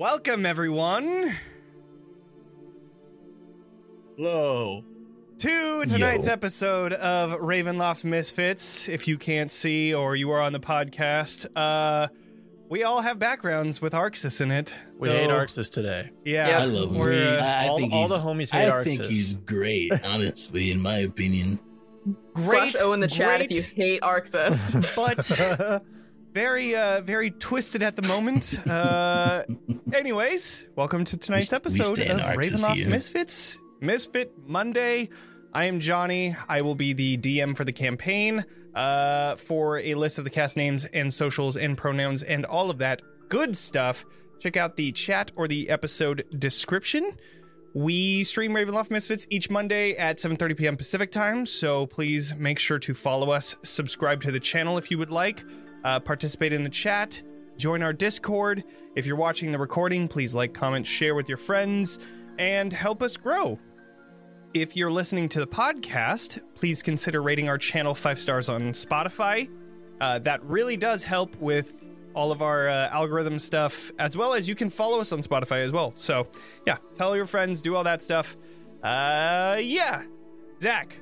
Welcome, everyone, Hello. to tonight's Yo. episode of Ravenloft Misfits. If you can't see or you are on the podcast, uh, we all have backgrounds with Arxes in it. We though- hate Arxes today. Yeah, I love him. we're, I, I all- think all the he's- homies hate I think he's great, honestly, in my opinion. great. Slash O in the chat if you hate Arxes. but very, uh, very twisted at the moment. Uh, anyways, welcome to tonight's episode of Ravenloft. Misfits. Misfit Monday. I am Jonny. I will be the DM for the campaign. Uh, for a list of the cast names and socials and pronouns and all of that good stuff, check out the chat or the episode description. We stream Ravenloft Misfits each Monday at 7:30 p.m. Pacific time, so please make sure to follow us, subscribe to the channel if you would like, uh, participate in the chat, join our Discord. If you're watching the recording, please like, comment, share with your friends, and help us grow. If you're listening to the podcast, please consider rating our channel five stars on Spotify. Uh, that really does help with all of our uh, algorithm stuff, as well as you can follow us on Spotify as well. So, yeah, tell your friends, do all that stuff. Uh, yeah, Zack.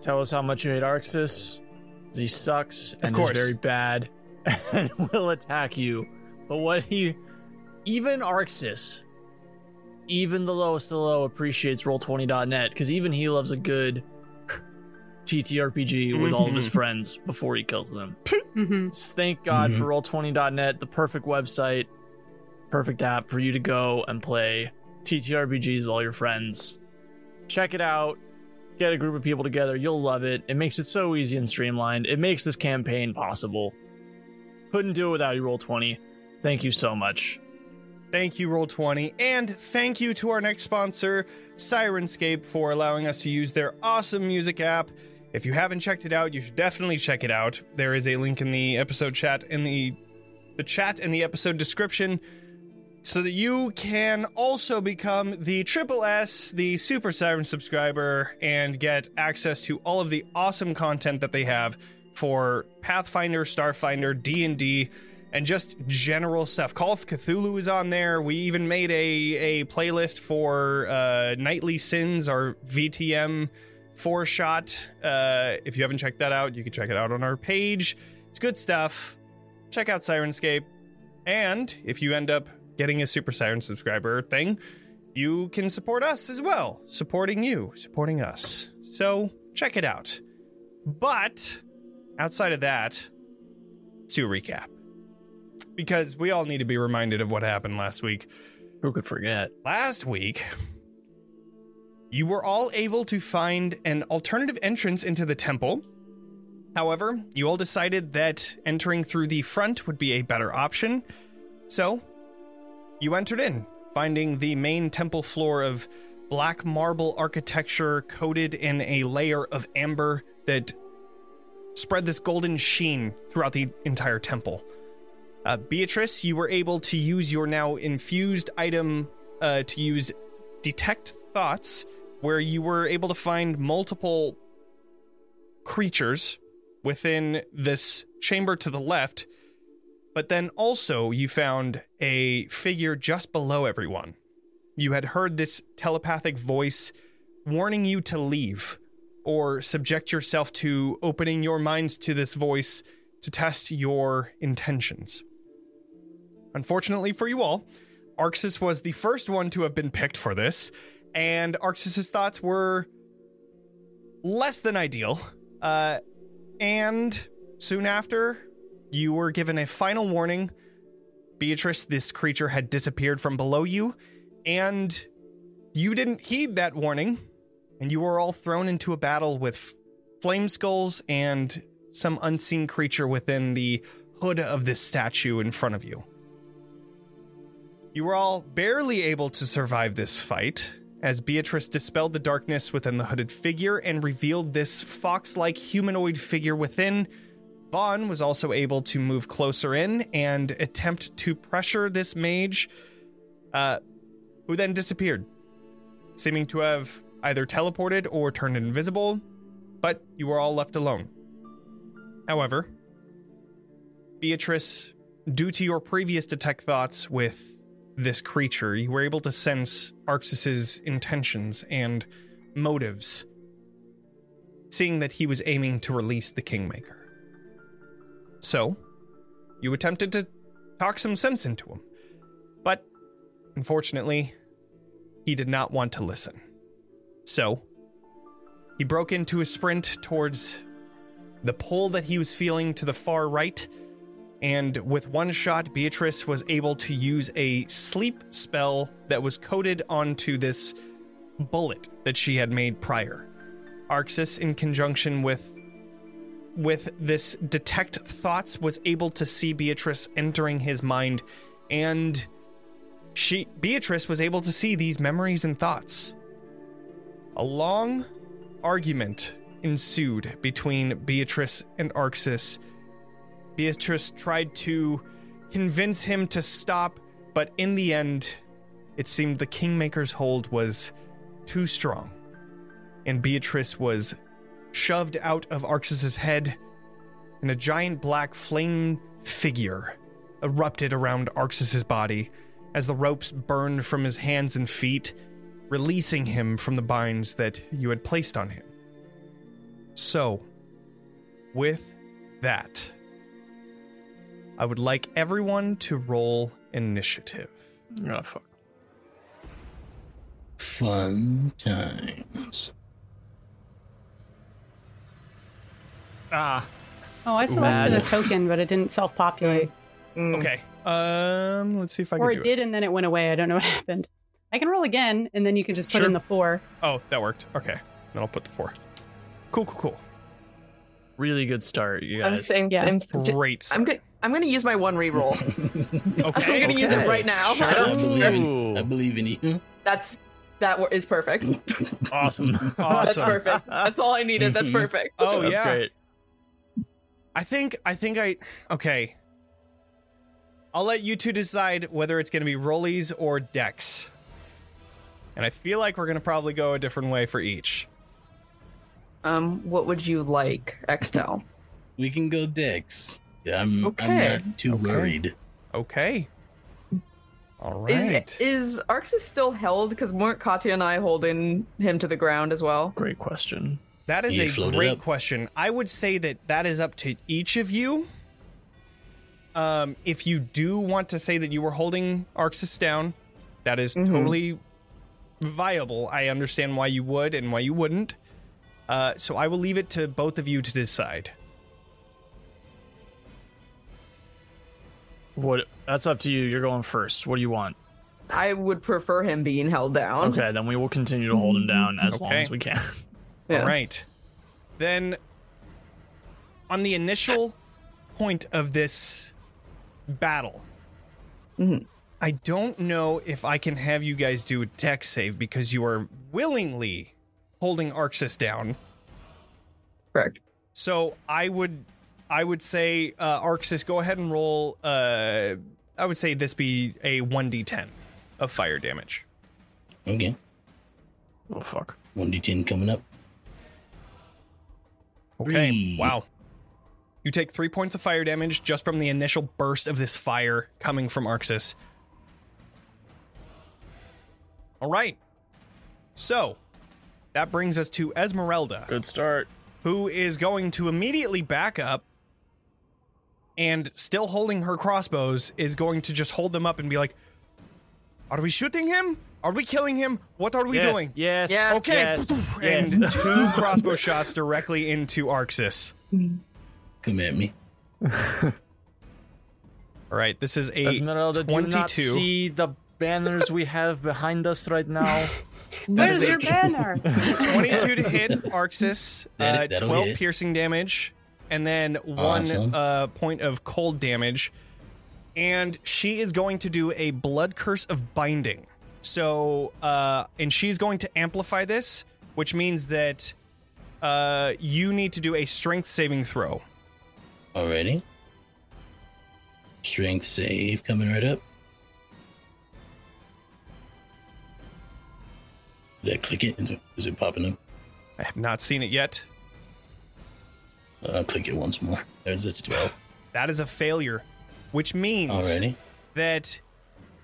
Tell us how much you hate Arxes. He sucks and course. is very bad and will attack you. But what he, even Arxes, even the lowest of the low appreciates Roll20.net because even he loves a good TTRPG with all of his Mhm. friends before he kills them. mm-hmm. Thank God Mhm. for Roll20.net, the perfect website, perfect app for you to go and play TTRPGs with all your friends. Check it out. Get a group of people together. You'll love it. It makes it so easy and streamlined. It makes this campaign possible. Couldn't do it without you, Roll20. Thank you so much. Thank you, Roll20. And thank you to our next sponsor, Syrinscape, for allowing us to use their awesome music app. If you haven't checked it out, you should definitely check it out. There is a link in the episode chat in the the chat in the episode description so that you can also become the triple S, the Super Siren subscriber, and get access to all of the awesome content that they have for Pathfinder, Starfinder, D&D, and just general stuff. Call of Cthulhu is on there. We even made a, a playlist for uh, Nightly Sins, our VTM four shot. Uh, if you haven't checked that out, you can check it out on our page. It's good stuff. Check out Syrinscape. And if you end up getting a Super Siren subscriber thing, you can support us as well. Supporting you, supporting us. So check it out. But outside of that, a recap. Because we all need to be reminded of what happened last week. Who could forget? Last week, you were all able to find an alternative entrance into the temple. However, you all decided that entering through the front would be a better option. So, you entered in, finding the main temple floor of black marble architecture coated in a layer of amber that spread this golden sheen throughout the entire temple. Uh, Beatrice, you were able to use your now infused item uh, to use detect thoughts, where you were able to find multiple creatures within this chamber to the left, but then also you found a figure just below everyone. You had heard this telepathic voice warning you to leave or subject yourself to opening your mind to this voice to test your intentions. Unfortunately for you all, Arxes was the first one to have been picked for this, and Arxes's thoughts were less than ideal. Uh, and soon after, you were given a final warning. Beatrice, this creature had disappeared from below you, and you didn't heed that warning, and you were all thrown into a battle with flame skulls and some unseen creature within the hood of this statue in front of you. You were all barely able to survive this fight, as Beatrice dispelled the darkness within the hooded figure and revealed this fox like humanoid figure within. Von was also able to move closer in and attempt to pressure this mage, uh, who then disappeared, seeming to have either teleported or turned invisible, but you were all left alone. However, Beatrice due to your previous detect thoughts with this creature, you were able to sense Arxes's intentions and motives, seeing that he was aiming to release the Kingmaker. So, you attempted to talk some sense into him, but unfortunately, he did not want to listen. So, he broke into a sprint towards the pull that he was feeling to the far right, and with one shot, Beatrice was able to use a sleep spell that was coded onto this bullet that she had made prior. Arxes, in conjunction with with this detect thoughts, was able to see Beatrice entering his mind, and she Beatrice was able to see these memories and thoughts. A long argument ensued between Beatrice and Arxes. Beatrice tried to convince him to stop, but in the end, it seemed the Kingmaker's hold was too strong, and Beatrice was shoved out of Arxes's head, and a giant black flame figure erupted around Arxes's body as the ropes burned from his hands and feet, releasing him from the binds that you had placed on him. So, with that, I would like everyone to roll initiative. Oh, fuck. Fun times. Ah, Oh, I selected Mad. a token, but it didn't self-populate. Mm. Okay. Um, let's see if I can or do it did, and then it went away. I don't know what happened. I can roll again, and then you can just put Sure. in the four. Oh, that worked. Okay. Then I'll put the four. Cool, cool, cool. really good start, you I'm guys. saying, Yeah. I'm, Great. I'm gonna, I'm gonna use my one reroll. okay. I'm gonna use it right now. Sure. I I don't- believe in I believe in you. That's that is perfect. awesome. That's perfect. That's all I needed. That's perfect. Oh, That's yeah. great. I think I think I okay. I'll let you two decide whether it's going to be rollies or Dex. And I feel like we're going to probably go a different way for each. Um, what would you like, Extell? We can go Dex. I'm Okay. I'm not too Okay. worried. Okay. All right. Is right. is Arxes still held? Because weren't Katya and I holding him to the ground as well? Great question. That is You a great question. I would say that that is up to each of you. Um, if you do want to say that you were holding Arxes down, that is totally viable. I understand why you would and why you wouldn't. Uh, so I will leave it to both of you to decide. What? That's up to you. You're going first. What do you want? I would prefer him being held down. Okay, then we will continue to hold him down as long as we can. Yeah. All right. Then, on the initial point of this battle, I don't know if I can have you guys do a Dex save because you are willingly holding Arxes down. Correct. So I would, I would say, uh, Arxes, go ahead and roll. Uh, I would say this be a one d10 of fire damage. Okay. Oh fuck. One D ten coming up. Okay. Three. Wow. You take three points of fire damage just from the initial burst of this fire coming from Arxes. All right. So that brings us to Esmeralda, Good start. who is going to immediately back up and still holding her crossbows is going to just hold them up and be like, Are we shooting him? Are we killing him? What are we yes, doing? Yes. Yes. Okay. Yes. And yes. two crossbow shots directly into Arxes. Come at me. All right, this is a Esmeralda, do you not 22. see the banners we have behind us right now? Where's is a- your banner? 22 to hit Arxes, That- uh, that'll 12 hit. piercing damage, and then one Awesome. uh, point of cold damage. And she is going to do a blood curse of binding. So, uh, and she's going to amplify this, which means that uh, you need to do a strength saving throw. Already. Strength save coming right up. Did I click it? Is it, popping up? I have not seen it yet. Uh, I'll click it once more. There's it's 12. That is a failure. which means Already. that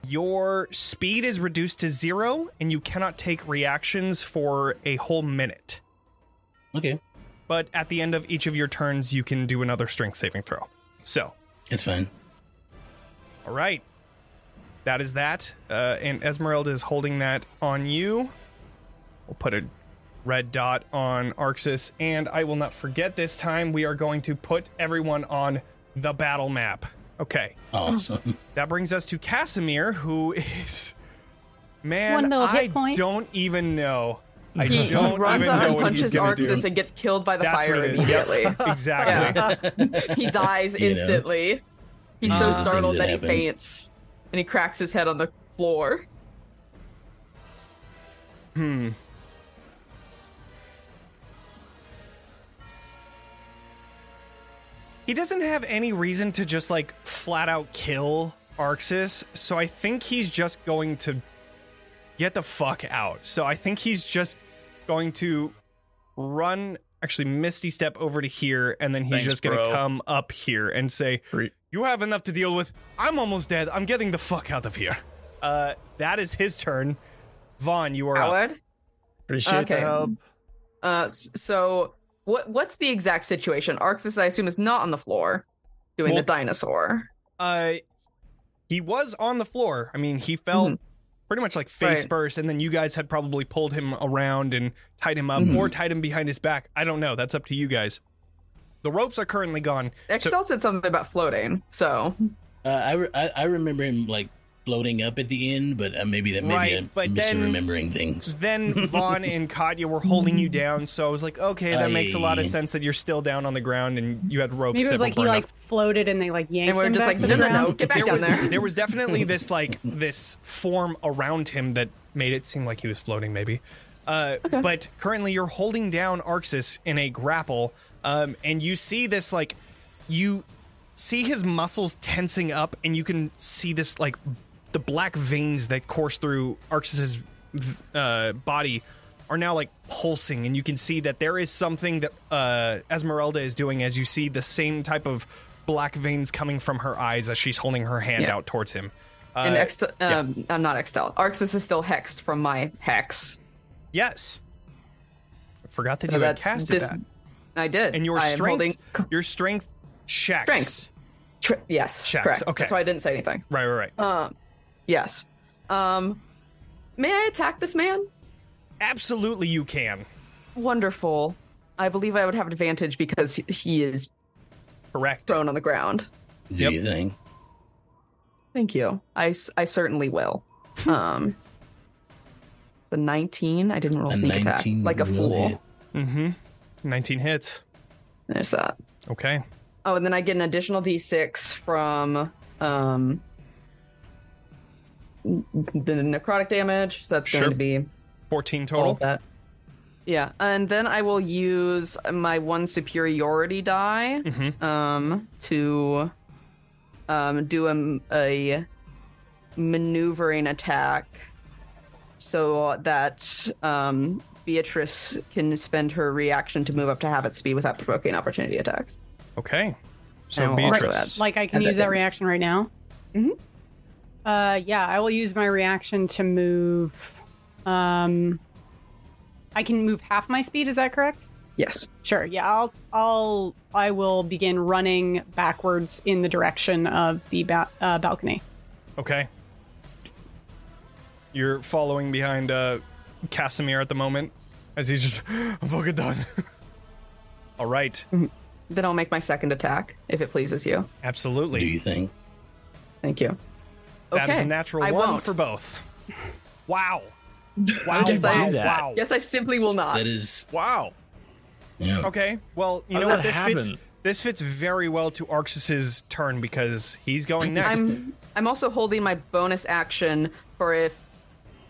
your speed is reduced to zero and you cannot take reactions for a whole minute. Okay. But at the end of each of your turns, you can do another strength saving throw. So, It's fine. all right. That is that. Uh, and Esmeralda is holding that on you. We'll put a red dot on Arxes. And I will not forget this time, we are going to put everyone on the battle map. Okay. Awesome. That brings us to Casimir, who is. Man, One little I hit point. don't even know. I He, he don't runs even up know and punches gonna Arxes and gets killed by the That's fire what it is. Yep. immediately. exactly. he dies You know. instantly. He's so are startled that that he faints. And he cracks his head on the floor. Hmm. He doesn't have any reason to just like flat out kill Arxes, so I think he's just going to get the fuck out. So I think he's just going to run, actually, Misty step over to here, and then he's Thanks, just going to come up here and say, You have enough to deal with. I'm almost dead. I'm getting the fuck out of here. Uh, that is his turn. Von, you are up. Howard? Appreciate the Okay. help. Uh, so what? What's the exact situation? Arxes, I assume, is not on the floor doing Well- the dinosaur. Uh, he was on the floor. I mean, he fell Mhm. pretty much like face Right. first, and then you guys had probably pulled him around and tied him up, Mhm. or tied him behind his back. I don't know. That's up to you guys. The ropes are currently gone. Extell said something about floating, so Uh, I, re- I I remember him like floating up at the end, but uh, maybe that maybe Right, I'm but then- misremembering things. Then Von and Katya were holding you down, so I was like, okay, that makes a lot of sense that you're still down on the ground and you had ropes Maybe it that was were like he like up. floated and they like yanked and we're him just back like, to no, no, no, get back there down was there. there was definitely this like this form around him that made it seem like he was floating maybe uh, but currently you're holding down arxes in a grapple um, and you see this like you see his muscles tensing up and you can see this like the black veins that course through arxes's uh, body are now like pulsing and you can see that there is something that uh, esmeralda is doing as you see the same type of black veins coming from her eyes as she's holding her hand Yeah. out towards him uh, and Extell, um, I'm not Extell. Arxes is still hexed from my hex. yes I forgot that So you had casted dis- that I did. and your I strength holding. your strength checks Strength. Tr- yes, Checks, correct. okay. That's why I didn't say anything. right right right Um, yes. Um, may I attack this man? absolutely you can Wonderful. I believe I would have advantage because he- he is correct thrown on the ground. Do Yep. you think? Thank you. I, I certainly will. um, the 19. I didn't roll A sneak attack like a will fool. hit. mm-hmm 19 hits There's that. okay Oh, and then I get an additional d6 from um the necrotic damage. So that's Sure. going to be 14 all total of that. Yeah, and then I will use my one superiority die Mhm. um to um do a, a maneuvering attack so that um Beatrice can spend her reaction to move up to habit speed without provoking opportunity attacks. okay so And we'll also beatrice add- Like I can Add use that damage. reaction right now. Mhm. Uh, yeah, I will use my reaction to move. Um, I can move half my speed. Is that correct? Yes. Sure. Yeah, I'll. I'll. I will begin running backwards in the direction of the ba- uh, balcony. Okay. You're following behind uh, Casimir at the moment as he's just, I'm fucking done. All right. Then I'll make my second attack if it pleases you. Absolutely. Do you think? Thank you. That is a natural I one won't. for both. Wow. Wow. Yes, I- wow. do that? Wow. Yes, I simply will not. That is. Wow. Yeah. Okay. Well, you How know what? that This fits. This fits very well to Arxes's turn because he's going next. I'm I'm also holding my bonus action for if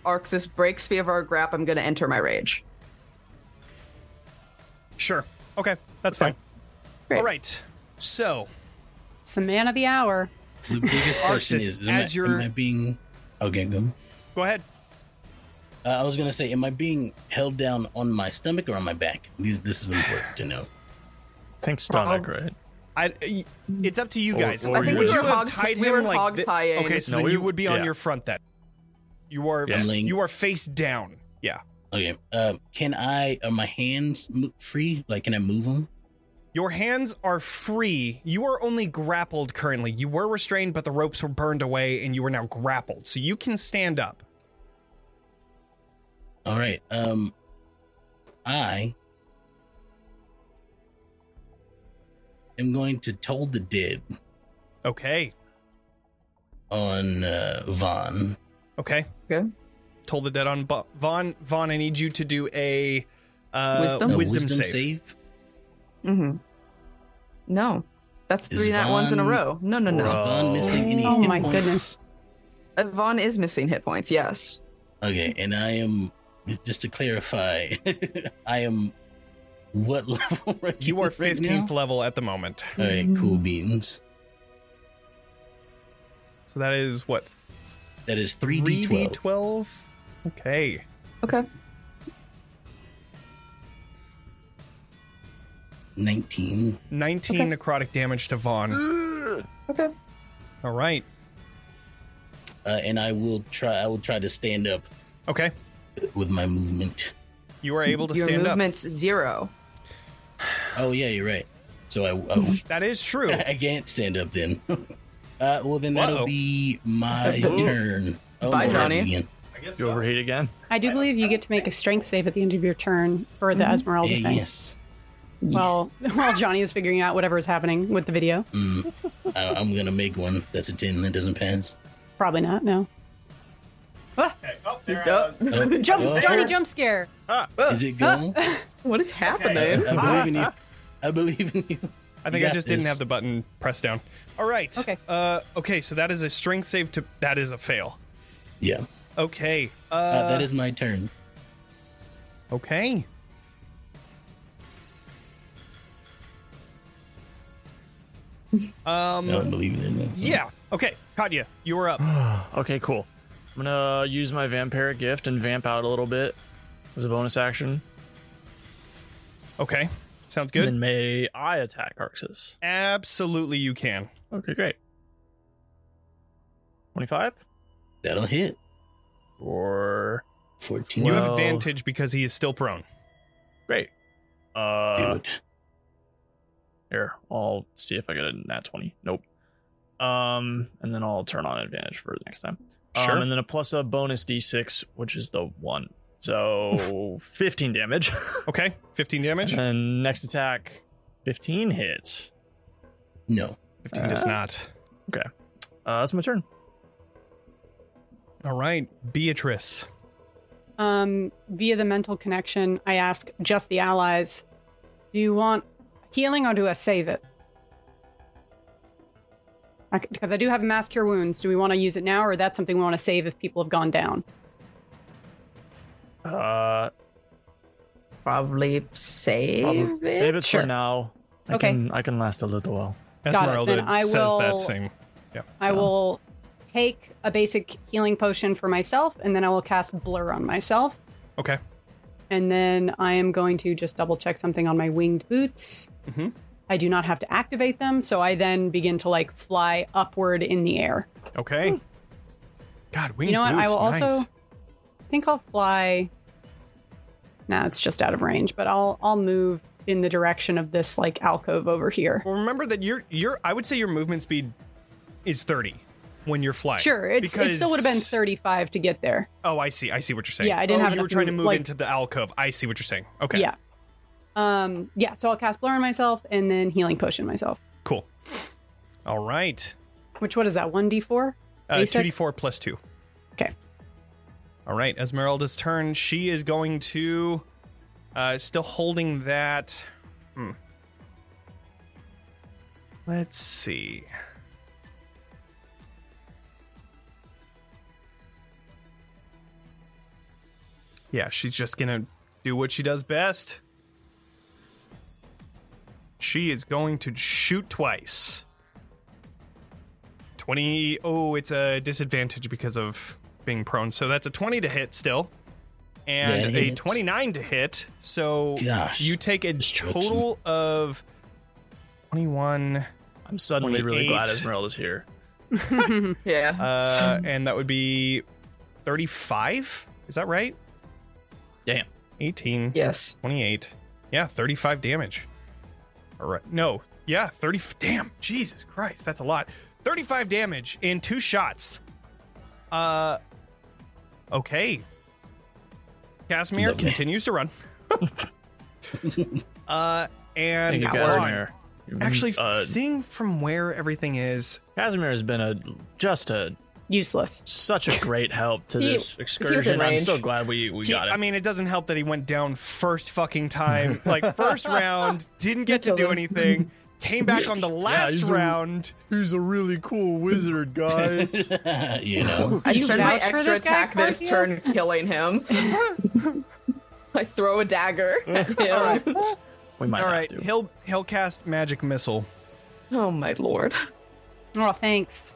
Arxes breaks free of our grap, I'm gonna enter my rage. Sure. Okay. That's fine. Great. All right. So, It's the man of the hour. The biggest question Arxes, is: am, as I, you're- am I being? Okay, go. go ahead. Uh, I was gonna say, am I being held down on my stomach or on my back? These, this is important to know. think stomach, right? I, it's up to you guys. or I think would we you have hog- tied we him were like hog thi- tying. Okay, so No, then we- you would be on your front then. You are Yeah. you are face down. Yeah. Okay. Uh, can I? Are my hands free? Like, can I move them? Your hands are free. You are only grappled currently. You were restrained, but the ropes were burned away, and you are now grappled. So you can stand up. All right. Um, I am going to toll the dead Okay. on uh, Von. Okay. Okay. Toll the dead on Bo- Von. Von, I need you to do a uh, Wisdom? A wisdom, save. Mm-hmm. No, that's Is three nat ones in a row. No, no, no. Is Von missing any? Oh hit my points? goodness. Uh, Von is missing hit points. Yes. Okay, and I am just to clarify, I am what level? Right You are fifteenth now? level at the moment. All right, cool beans. So that is what That is three three d d twelve. twelve. Okay. Okay. Nineteen. 19 necrotic damage to Von. Okay. All right. Uh, and I will try. I will try to stand up Okay. with my movement. You are able to Your stand up. Your movement's zero. Oh yeah, you're right. So I, I, That is true. I can't stand up then. uh, well then that'll Uh-oh. be my turn. Oh, Bye, no, Jonny. again. You overheat again? I do believe you get to make a strength save at the end of your turn for the Esmeralda Yeah, thing. yes. Well, while Jonny is figuring out whatever is happening with the video. I, I'm gonna make one. That's a ten. That doesn't pass. Probably not, no. Ah, Oh, there Oh, Oh, jump, oh, Jonny, jump scare. Is it gone? what is I, happening? I believe in you. I believe in you. I think You I got just didn't have the button pressed down. All right. Okay. Uh, okay, so that is a strength save to. That is a fail. Yeah. Okay. Uh, Uh, that is my turn. okay. I don't believe in it. Yeah. Okay. Katya, you are up. Okay, cool. I'm gonna use my vampiric gift and vamp out a little bit as a bonus action. Okay. Sounds And good. then may I attack Arxes? Absolutely, you can. Okay, great. 25 That'll hit. or Fourteen. You have advantage because he is still prone. great. Uh, Dude. Here I'll see if I get a nat 20. Nope. Um, and then I'll turn on advantage for next time. Sure. Um, and then a plus a bonus d6, which is the one. So 15 damage. Okay. 15 damage. and next attack, 15 hits. No. 15 does not. Okay. Uh, that's my turn. All right. Beatrice. Um, via the mental connection, I ask just the allies, do you want healing or do I save it? Because I do have mass cure wounds. Do we want to use it now, or that's something we want to save if people have gone down? Uh, Probably save Probably it. save it Sure. for now. I Okay. can I can last a little while. Esmeralda I says will- that same. Yeah. I will take a basic healing potion for myself, and then I will cast Blur on myself. Okay. And then I am going to just double check something on my winged boots. Mhm. I do not have to activate them, so I then begin to like fly upward in the air. Okay. God, wing you know what? I will also nice. I think I'll fly. Nah, it's just out of range, but I'll I'll move in the direction of this like alcove over here. Well, remember that your your I would say your movement speed is 30 when you're flying. Sure, it's, it still would have been 35 to get there. Oh, I see. I see what you're saying. Yeah, I didn't oh, have you were trying to move- like- into the alcove. I see what you're saying. Okay. Yeah. Um. Yeah. So I'll cast blur on myself and then healing potion myself. Cool. All right. Which what is that? One d four. Uh, two d four plus 2. Okay. All right. Esmeralda's turn. She is going to uh still holding that. Hmm. Let's see. Yeah, she's just gonna do what she does best. She is going to shoot twice. 20. Oh, it's a disadvantage because of being prone. So that's a 20 to hit still. And That a hits. 29 to hit. So Gosh, you take a total of 21. I'm suddenly really glad 28. Esmeralda's here. Yeah. Uh, and that would be 35. Is that right? Damn. 18, yes. 28. Yeah, 35 damage. All right. No. Yeah, 30. Damn. Jesus Christ. That's a lot. 35 damage in two shots. Uh. Okay. Casimir Lovely. continues to run. uh, and Thank you, Von. Casimir. Actually, uh, seeing from where everything is, Casimir has been a just a Useless. such a great help to He- this he excursion. I'm so glad we we He- got it. I mean, it doesn't help that he went down first fucking time. Like first round, didn't get to do him. anything. Came back on the last he's a- round. he's a really cool wizard, guys. you know, I You spend my extra this guy, attack this Carthia? turn killing him. I throw a dagger at him. we might All have to. he'll he'll cast magic missile. Oh my lord. Oh, thanks.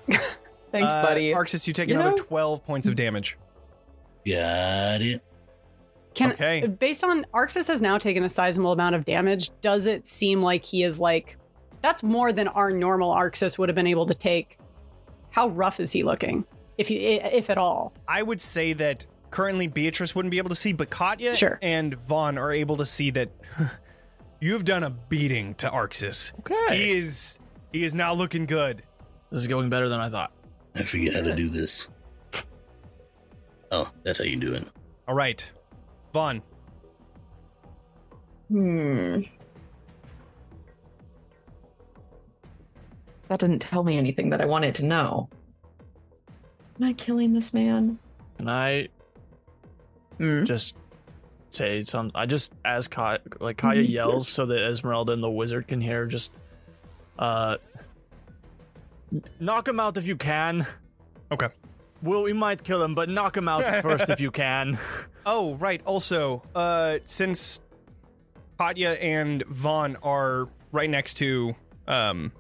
Thanks, Uh, buddy. Arxes, you take You another know- twelve points of damage. got it. Can Okay. based on Arxes has now taken a sizable amount of damage. Does it seem like he is like that's more than our normal Arxes would have been able to take? How rough is he looking? If he, if at all? I would say that currently Beatrice wouldn't be able to see, but Katya Sure. and Von are able to see that you've done a beating to Arxes. Okay. He is he is now looking good. This is going better than I thought. I forget how to do this. Oh, that's how you do it. All right, Von. Hmm. That didn't tell me anything that I wanted to know. Am I killing this man? Can I Hmm. just say some? I just as Ka- like Kaya yells so that Esmeralda and the wizard can hear. Just uh, knock him out if you can. Okay. Well, we might kill him, but knock him out first if you can. Oh, right. Also, uh, since Katya and Von are right next to um,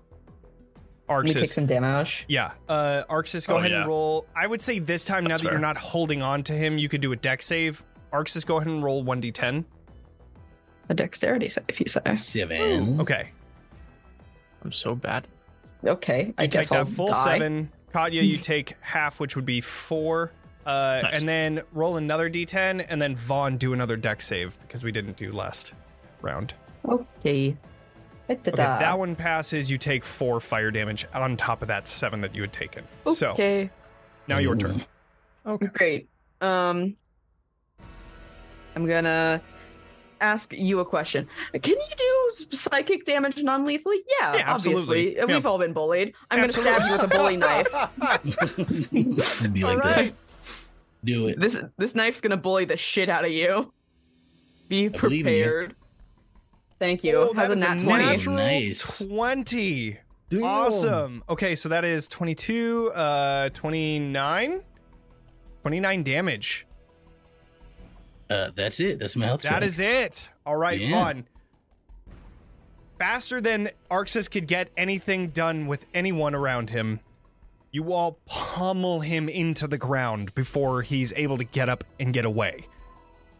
Let me take some damage. Yeah, uh, Arxes, go Oh, ahead and roll. I would say this time, now That's that you're not holding on to him, you could do a Dex save. Arxes, go ahead and roll 1d10. A dexterity save, you say? Seven. Okay. I'm so bad. Okay, I You guess take I'll full die. seven. Katya, you take half, which would be four. Uh, Nice. And then roll another d10, and then Von do another Dex save because we didn't do last round. Okay. Okay, that one passes. You take four fire damage on top of that seven that you had taken. So Okay. now your turn. Okay. Great. Um, I'm gonna ask you a question. Can you do psychic damage non-lethally? Yeah, Yeah, absolutely. obviously. We've Yeah. all been bullied. I'm gonna stab you with a bully knife. It'd be like that. Do it. This this knife's gonna bully the shit out of you. Be believe you. prepared. Thank you. Oh, Has that a is nat 20. natural Nice. 20. Awesome. Okay, so that is 22, uh, 29? 29 damage. Uh, that's it. That's my health. That check. is it. All right, Yeah. Von. Faster than Arxes could get anything done with anyone around him, you all pummel him into the ground before he's able to get up and get away.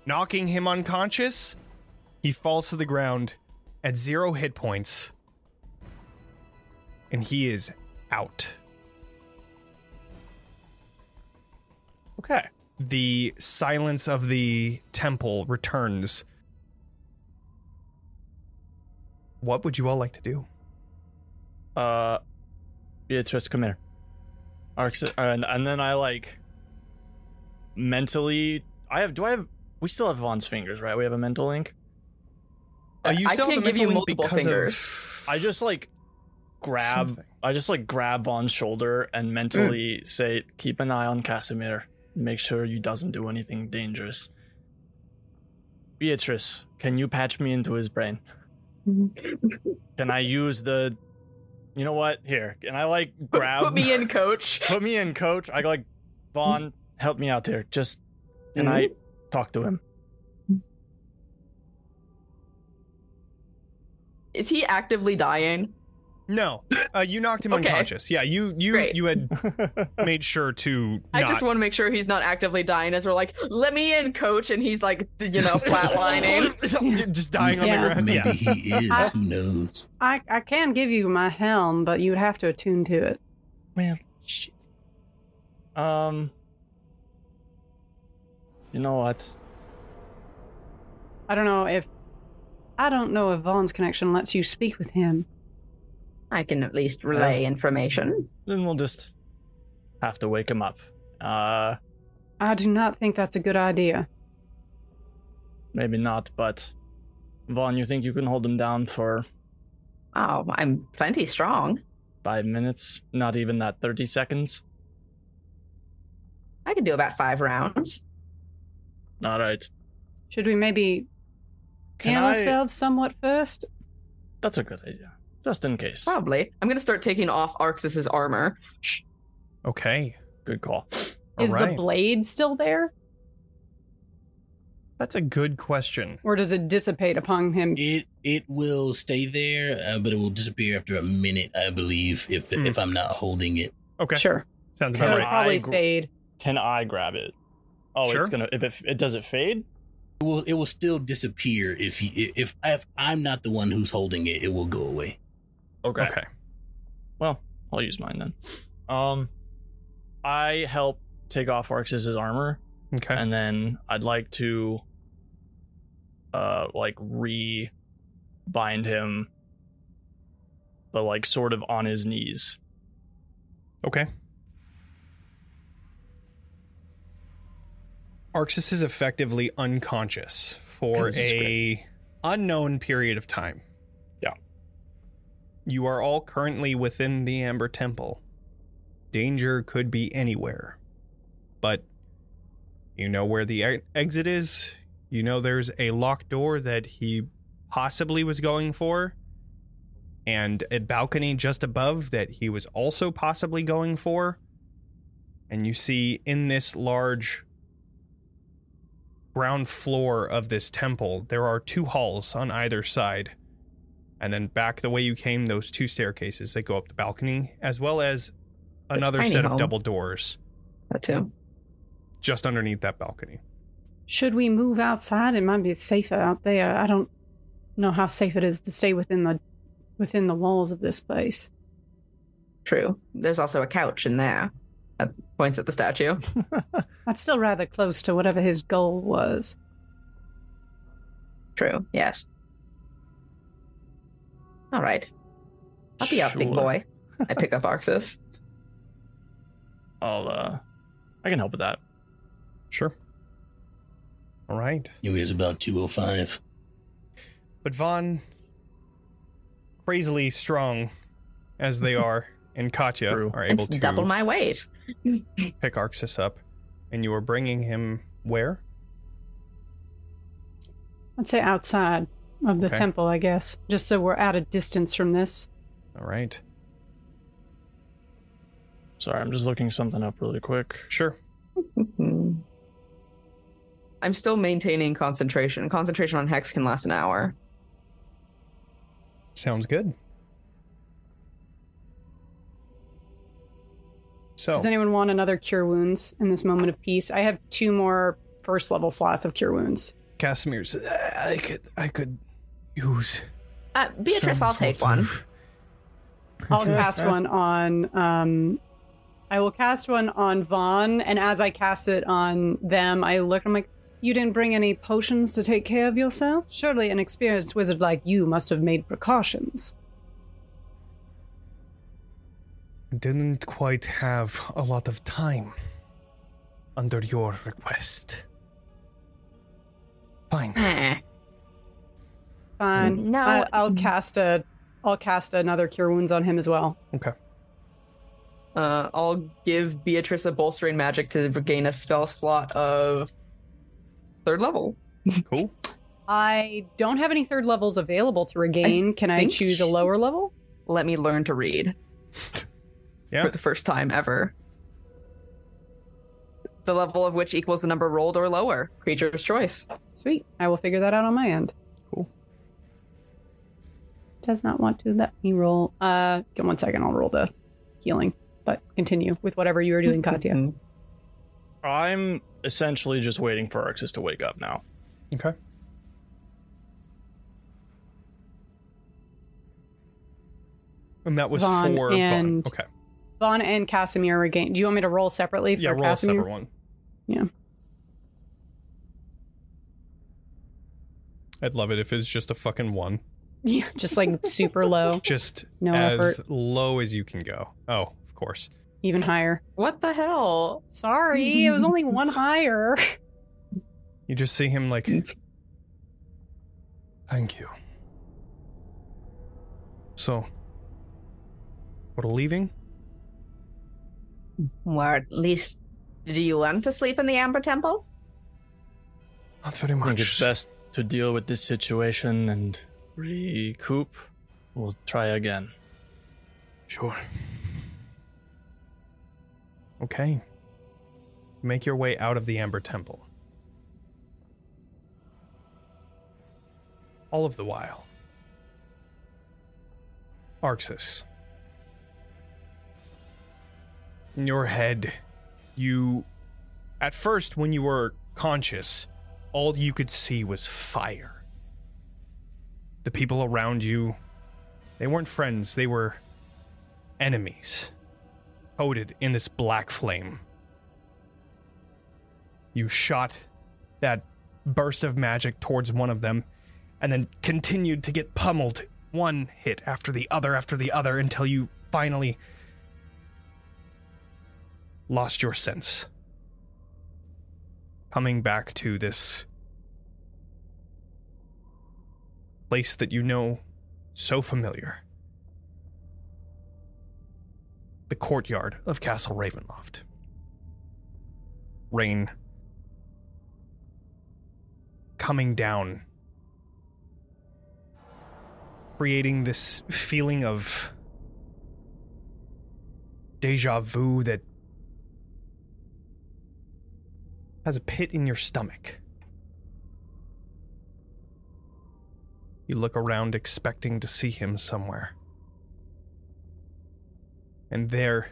Knocking him unconscious, he falls to the ground at zero hit points, and he is out. Okay. The silence of the temple returns. What would you all like to do? Uh, Beatrice, come here. Arx, and, and then I like mentally. I have. Do I have? We still have Von's fingers, right? We have a mental link. Uh, you I still have can't the give you multiple fingers. of I just like grab. Something. I just like grab Von's shoulder and mentally say, "Keep an eye on Casimir. Make sure he doesn't do anything dangerous." Beatrice, can you patch me into his brain? Can I use the? You know what? Here, can I like grab? put me in, coach. put me in, coach. I like Von. Help me out here. Just can I mm-hmm. talk to him? Is he actively dying? No, uh, you knocked him Okay. unconscious. Yeah, you you Great. you had made sure to. I not- just want to make sure he's not actively dying as we're like, let me in, coach. And he's like, you know, flatlining. just dying on the ground. Maybe Yeah. he is. Who knows? I, I can give you my helm, but you'd have to attune to it. Well, shit. Um. You know what? I don't know if I don't know if Von's connection lets you speak with him. I can at least relay information. Then we'll just have to wake him up. Uh, I do not think that's a good idea. maybe not, but Von, you think you can hold him down for Oh, I'm plenty strong. five minutes? Not even that thirty seconds. I can do about five rounds. All right. Should we maybe Can heal I? ourselves somewhat first? That's a good idea, just in case. Probably. I'm going to start taking off Arxes's armor. Okay. Good call. All Is the blade still there? That's a good question. Or does it dissipate upon him? It it will stay there, uh, but it will disappear after a minute, I believe, if Hmm. if I'm not holding it. Okay. Sure. Sounds It'll about Alright. right. probably I gr- fade. Can I grab it? Oh, Sure. it's gonna. If it, it does it fade? It will it will still disappear if you if if I'm not the one who's holding it. It will go away. Okay. Okay. Well, I'll use mine then. Um, I help take off Arxes's armor, Okay. and then I'd like to, uh, like re bind him, but like sort of on his knees. Okay. Arxes is effectively unconscious for This is a unknown period of time. You are all currently within the Amber Temple. Danger could be anywhere. But you know where the exit is. You know there's a locked door that he possibly was going for and a balcony just above that he was also possibly going for. And you see in this large ground floor of this temple, there are two halls on either side. And then back the way you came, those two staircases that go up the balcony, as well as another tiny set of double doors That too. just underneath that balcony. Should we move outside? It might be safer out there. I don't know how safe it is to stay within the within the walls of this place. True. There's also a couch in there. That points at the statue. That's still rather close to whatever his goal was. True. Yes. All right. I'll be up, big boy. I pick up Arxes. I'll uh, I can help with that. Sure. All right. It was about two oh five. But Von, crazily strong as they are, and Katya True. are able It's to double my weight. pick Arxes up, and you are bringing him where? I'd say outside of the Okay. temple, I guess, just so we're at a distance from this. All right. Sorry, I'm just looking something up really quick. Sure. Mhm. I'm still maintaining concentration. Concentration on Hex can last an hour. Sounds good. So, Does anyone want another cure wounds in this moment of peace? I have two more first level slots of cure wounds. Casimir I could, I could use. Uh, Beatrice, some I'll take one. of- I'll cast one on um I will cast one on Von, and as I cast it on them, I look I'm like, You didn't bring any potions to take care of yourself? Surely an experienced wizard like you must have made precautions. Didn't quite have a lot of time under your request. Fine. Eh. Fine. No. I, I'll cast a I'll cast another cure wounds on him as well. Okay. Uh, I'll give Beatrice a bolstering magic to regain a spell slot of third level. Cool. I don't have any third levels available to regain. Can I choose a lower level? Let me learn to read Yeah. for the first time ever. The level of which equals the number rolled or lower. Creature's choice. Sweet. I will figure that out on my end. Does not want to let me roll. Uh, give one second. I'll roll the healing. But continue with whatever you were doing, Katya. I'm essentially just waiting for Arxes to wake up now. Okay. And that was Von for and- Von. Okay. Von and Casimir regain. Do you want me to roll separately for Yeah, roll a Casimir? separate one. Yeah. I'd love it if it's just a fucking one. Yeah, just like super low, Just No as effort. low as you can go. Oh, of course. even higher. What the hell? Sorry, it was only one higher. You just see him like Thank you. So we're leaving? Or at least, do you want to sleep in the Amber Temple? Not very I much. think it's best to deal with this situation and recoup. We'll try again. Sure. Okay. Make your way out of the Amber Temple. All of the while. Arxes. In your head, you. At first, when you were conscious, all you could see was fire. The people around you, they weren't friends, they were enemies coated in this black flame. You shot that burst of magic towards one of them and then continued to get pummeled one hit after the other after the other until you finally lost your sense. Coming back to this place that you know so familiar the courtyard of Castle Ravenloft. Rain coming down, creating this feeling of deja vu that has a pit in your stomach. You look around expecting to see him somewhere. And there,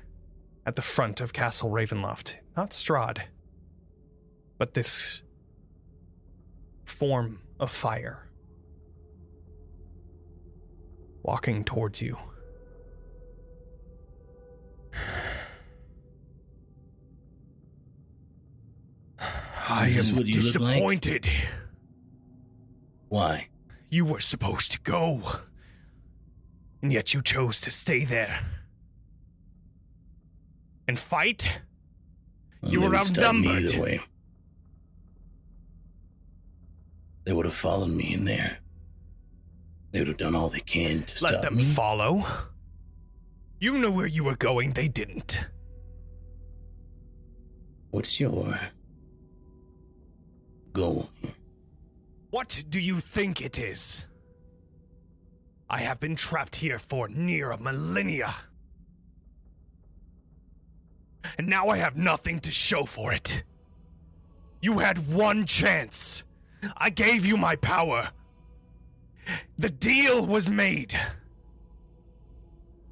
at the front of Castle Ravenloft, not Strahd, but this form of fire walking towards you. I am look like? disappointed. Why? You were supposed to go, and yet you chose to stay there and fight. Well, You were would stop me outnumbered. Either way. They would have followed me in there. They would have done all they can to Let stop them me. follow. You know where you were going, they didn't. What's your goal? What do you think it is? I have been trapped here for near a millennia. And now I have nothing to show for it. You had one chance. I gave you my power. The deal was made.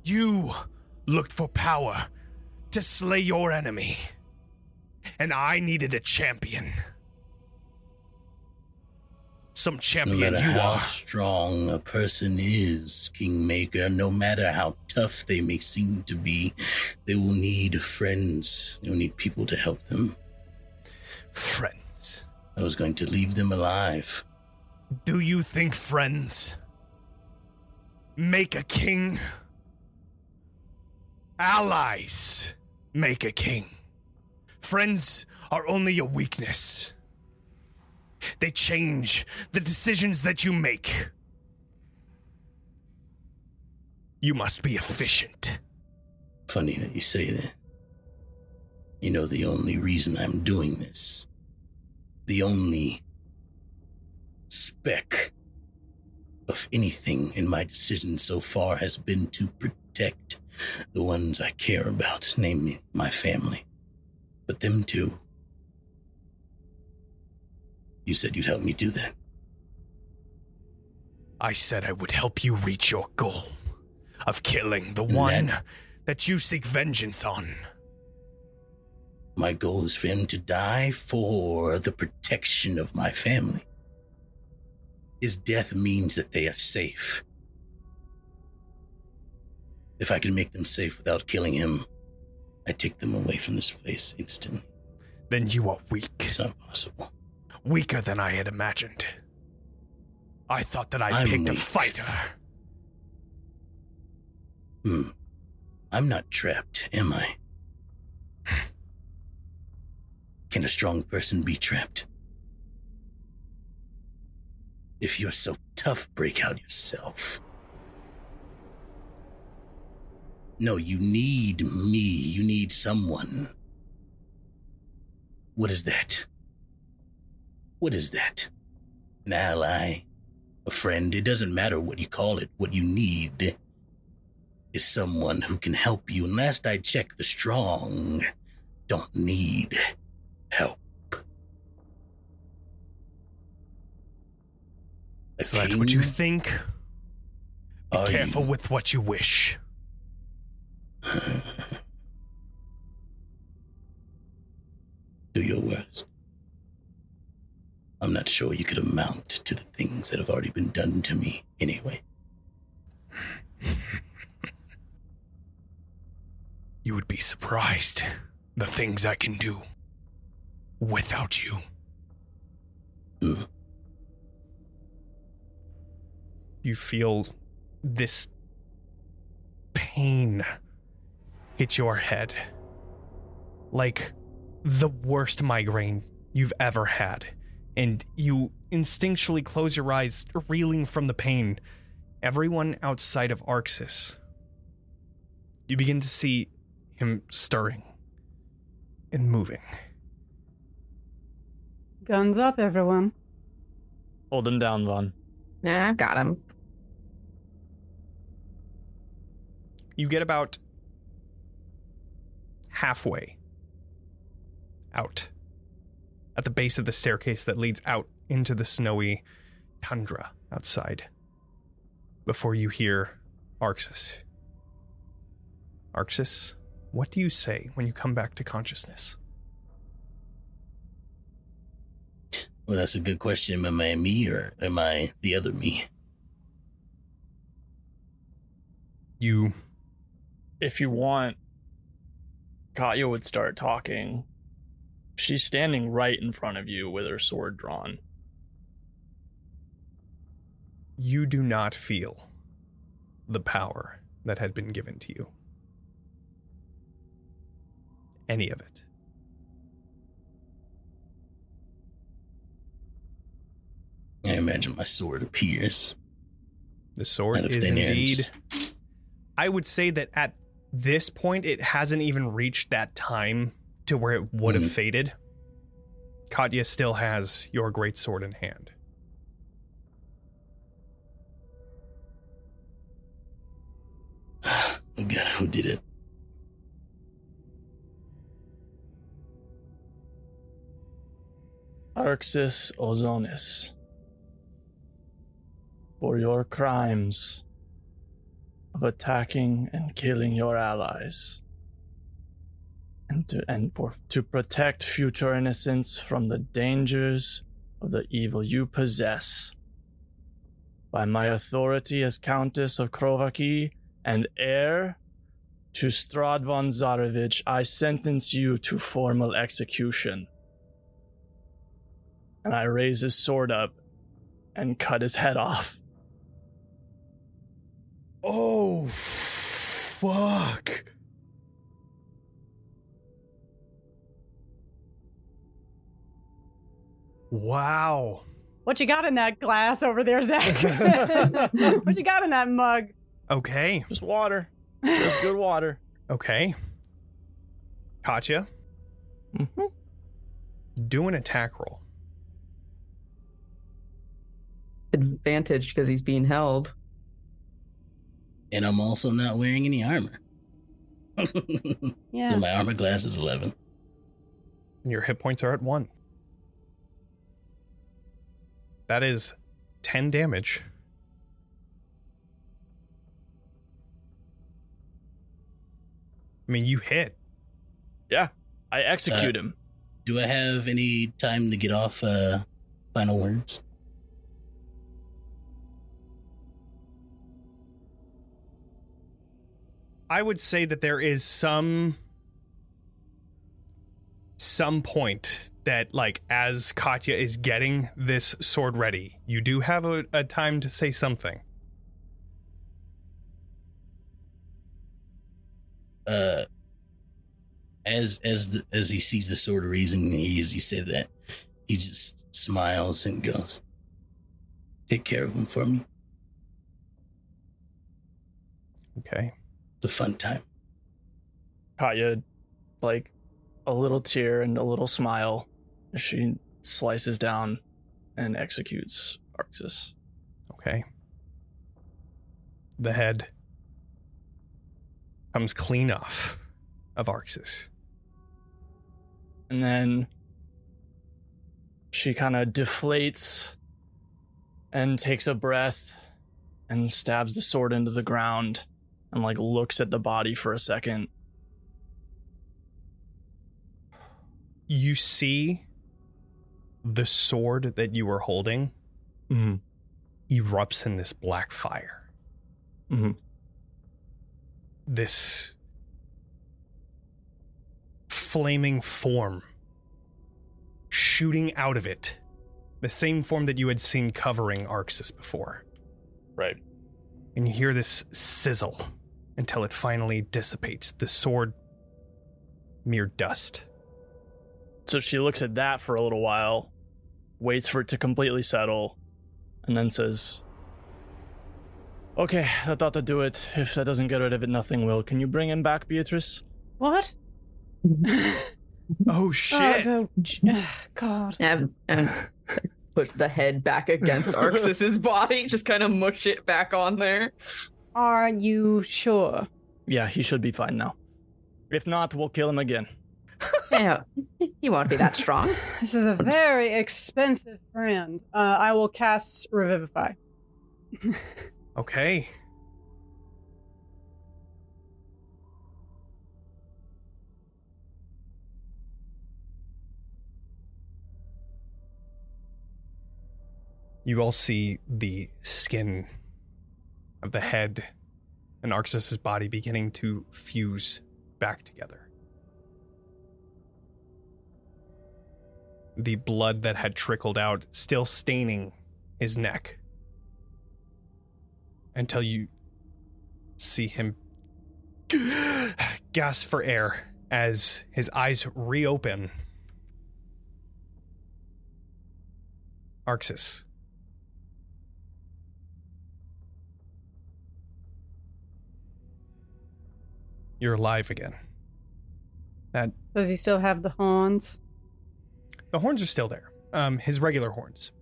You looked for power to slay your enemy. And I needed a champion. Some No champion matter you how are. strong a person is, Kingmaker, no matter how tough they may seem to be, they will need friends. They will need people to help them. Friends. I was going to leave them alive. Do you think friends make a king? Allies make a king. Friends are only a weakness. They change the decisions that you make. You must be efficient. Funny that you say that. You know, the only reason I'm doing this, the only speck of anything in my decision so far has been to protect the ones I care about, namely my family. But them too. You said you'd help me do that. I said I would help you reach your goal of killing the one That- that you seek vengeance on. My goal is for him to die for the protection of my family. His death means that they are safe. If I can make them safe without killing him, I take them away from this place instantly. Then you are weak. It's not possible. Weaker than I had imagined. I thought that I I'm picked a fighter. Hmm. I'm not trapped, am I? Can a strong person be trapped? If you're so tough, break out yourself. No, you need me. You need someone. What is that? What is that? An ally? A friend? It doesn't matter what you call it. What you need is someone who can help you. And last I checked, the strong don't need help. A So that's what you think? Be Are careful you? with what you wish. Do your worst. I'm not sure you could amount to the things that have already been done to me anyway. You would be surprised the things I can do without you. Hmm. You feel this pain hit your head like the worst migraine you've ever had. And you instinctually close your eyes, reeling from the pain. Everyone outside of Arxes, you begin to see him stirring and moving. Guns up, everyone. Hold him down, Von. Nah, I've got him. You get about halfway out at the base of the staircase that leads out into the snowy tundra outside before you hear Arxes. Arxes, what do you say when you come back to consciousness? Well, that's a good question. Am I me or am I the other me? You If you want, Katya would start talking. She's standing right in front of you with her sword drawn. you do not feel the power that had been given to you. Any of it. I imagine my sword appears. The sword is indeed. just- I would say that at this point, it hasn't even reached that time to where it would have Mhm. faded. Katya still has your great sword in hand. Oh God, who did it? Arxes Ozonis. For your crimes of attacking and killing your allies. And to, and for to protect future innocence from the dangers of the evil you possess. By my authority as Countess of Krovaki and heir to Strahd von Zarovich, I sentence you to formal execution and I raise his sword up and cut his head off. Oh, fuck. Wow. What you got in that glass over there, Zack? what you got in that mug? Okay. Just water. Just good water. Okay. Katya, Mhm. do an attack roll. Advantage because he's being held. And I'm also not wearing any armor. Yeah. so my armor class is 11. Your hit points are at one. That is 10 damage. I mean, you hit. Yeah, I execute uh, him. Do I have any time to get off uh, final words? I would say that there is some some point that like as Katya is getting this sword ready, you do have a, a time to say something. Uh as as the, as he sees the sword raising he as you say that, he just smiles and goes, Take care of him for me. Okay. The fun time. Katya, like a little tear and a little smile. She slices down and executes Arxes. Okay. The head comes clean off of Arxes. And then she kind of deflates and takes a breath and stabs the sword into the ground and like looks at the body for a second. You see the sword that you were holding Mm-hmm. erupts in this black fire. Mhm. This flaming form shooting out of it, the same form that you had seen covering Arxes before. Right. And you hear this sizzle until it finally dissipates, the sword mere dust. So she looks at that for a little while, waits for it to completely settle, and then says, Okay, that ought to do it. If that doesn't get rid of it, nothing will. Can you bring him back, Beatrice? What? Oh, oh shit! Oh, don't- ugh, God. And, and put the head back against Arxes's body, just kind of mush it back on there. Are you sure? Yeah, he should be fine now. If not, we'll kill him again. Yeah, he won't be that strong. This is a very expensive brand. Uh, I will cast Revivify. Okay. You all see the skin of the head and Arxes's body beginning to fuse back together. The blood that had trickled out still staining his neck until you see him gasp for air as his eyes reopen. Arxes. You're alive again. That Does he still have the horns? The horns are still there. Um, his regular horns.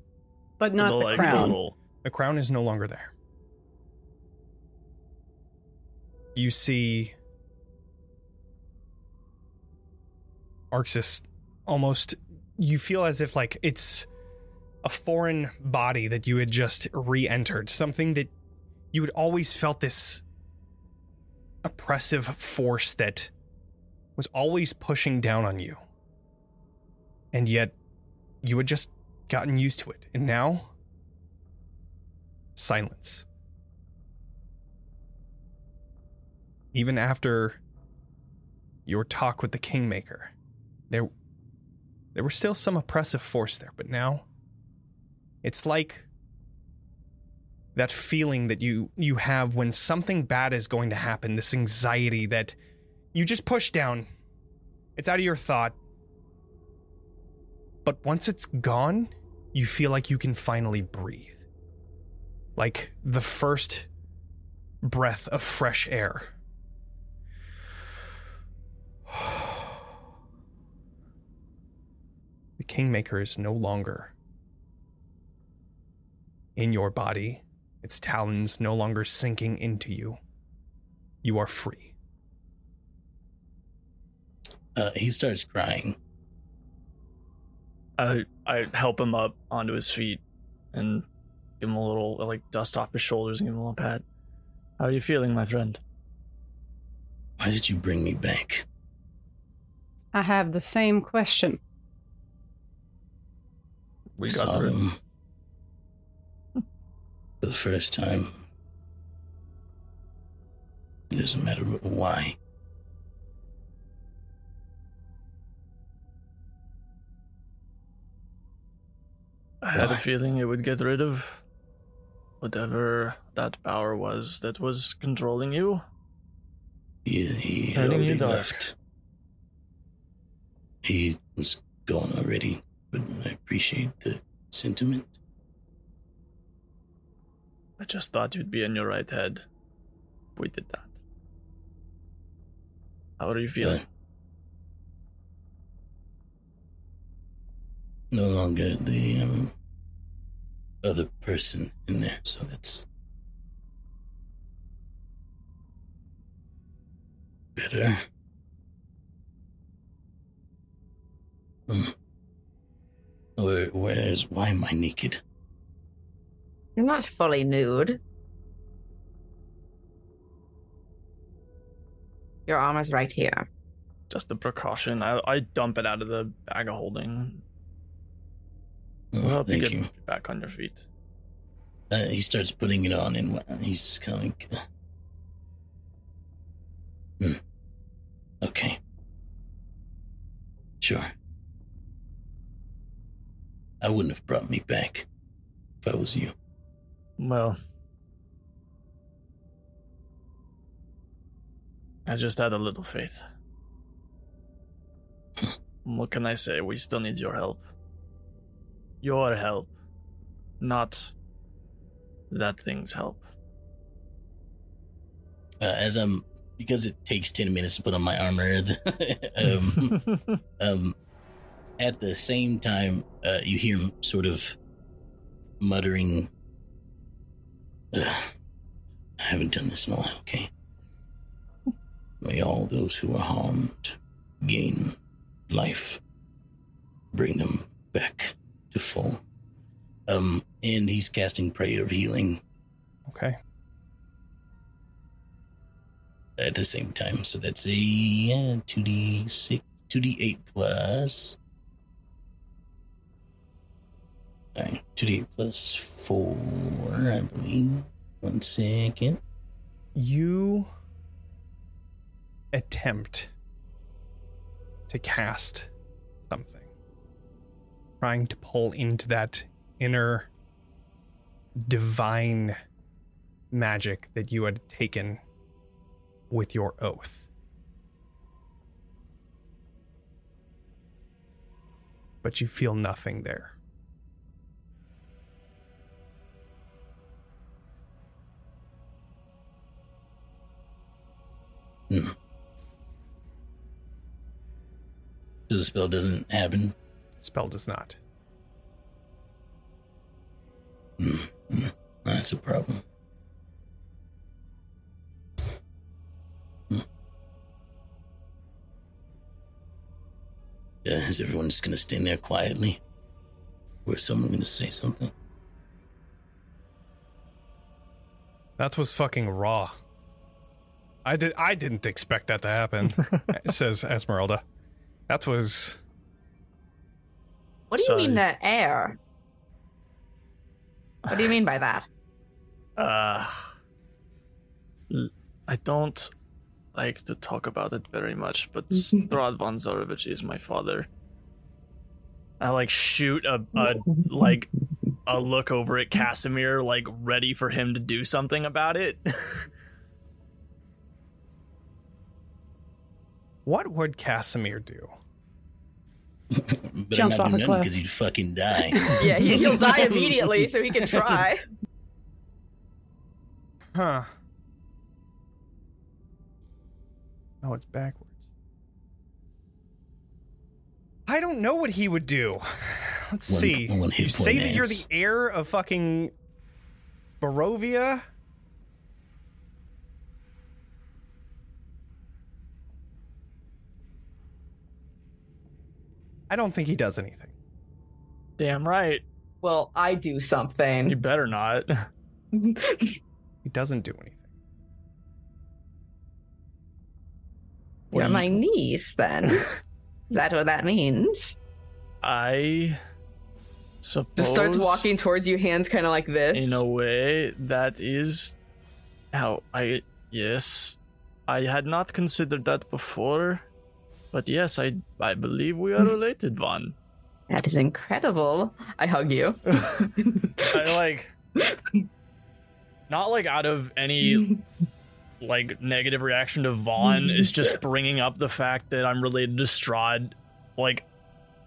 But not the, like, crown. little- The crown is no longer there. You see Arxes almost you feel as if like it's a foreign body that you had just re-entered, something that you had always felt this oppressive force that was always pushing down on you. And yet you had just gotten used to it. And now silence. Even after your talk with the Kingmaker, there there was still some oppressive force there, but now it's like that feeling that you you have when something bad is going to happen, this anxiety that you just push down. It's out of your thought. But once it's gone, you feel like you can finally breathe like the first breath of fresh air. The Kingmaker is no longer in your body, its talons no longer sinking into you. You are free. Uh, he starts crying. I I help him up onto his feet and give him a little like dust off his shoulders and give him a little pat. How are you feeling, my friend? Why did you bring me back? I have the same question. We Saw got through. them for the first time. It doesn't matter why. I had a feeling it would get rid of whatever that power was that was controlling you. He, he had Turning you dark. left. He was gone already, but I appreciate the sentiment. I just thought you'd be in your right head. We did that. How are you feeling? No longer the um, other person in there, so that's better. Hmm. Where, where's why am I naked? You're not fully nude. Your armor's right here. Just a precaution. I, I dump it out of the bag of holding. Oh, We'll help you thank get you. back on your feet. Uh, he starts putting it on, and he's kind of like, uh, hmm. Okay. Sure. I wouldn't have brought me back if I was you. Well, I just had a little faith. what can I say? We still need your help. Your help, not that thing's help. Uh, as I'm, because it takes 10 minutes to put on my armor, um, um, at the same time, uh, you hear him sort of muttering, I haven't done this in a while, okay? May all those who are harmed gain life, bring them back full. Um, and he's casting Prayer of Healing Okay. at the same time. So that's a yeah, 2d6, 2d8 plus. Alright, 2d8 plus 4, I believe. One second. You attempt to cast something, trying to pull into that inner divine magic that you had taken with your oath. But you feel nothing there. Hmm. So the spell doesn't happen. Spell does not. Hmm. hmm. That's a problem. Hmm. Yeah, is everyone just gonna stand there quietly? Or is someone gonna say something? That was fucking raw. I did I didn't expect that to happen, says Esmeralda. That was What do you mean the air? What do you mean by that? Uh, l- I don't like to talk about it very much, but Strahd von Zarovich is my father. I like shoot a, a like a look over at Kasimir, like ready for him to do something about it. what would Kasimir do? Better Jumps not off do a cliff. because you'd fucking die. Yeah, he, he'll die immediately, so he can try. Huh. No, it's backwards. I don't know what he would do. Let's One- see. one you say that you're the heir of fucking Barovia? I don't think he does anything. Damn right. Well, I do something. You better not. He doesn't do anything. What You're you- my niece, then. Is that what that means? I suppose Just starts walking towards you, hands kind of like this. in a way that is how I yes. I had not considered that before. But yes, I I believe we are related, Von. that is incredible. I hug you. I like not like out of any like negative reaction to Von is just bringing up the fact that I'm related to Strahd like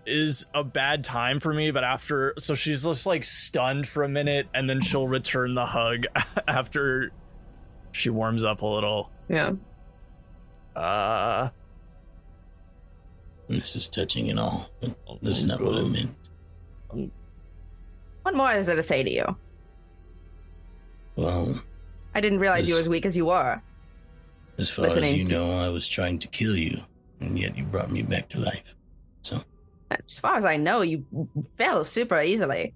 is a bad time for me but after so she's just like stunned for a minute and then she'll return the hug after she warms up a little yeah. uh This is touching and all, but that's not what I meant. What more is there to say to you? Well, I didn't realize you were as weak as you were. as far Listening as you to- know, I was trying to kill you, and yet you brought me back to life. So, As far as I know, you fell super easily.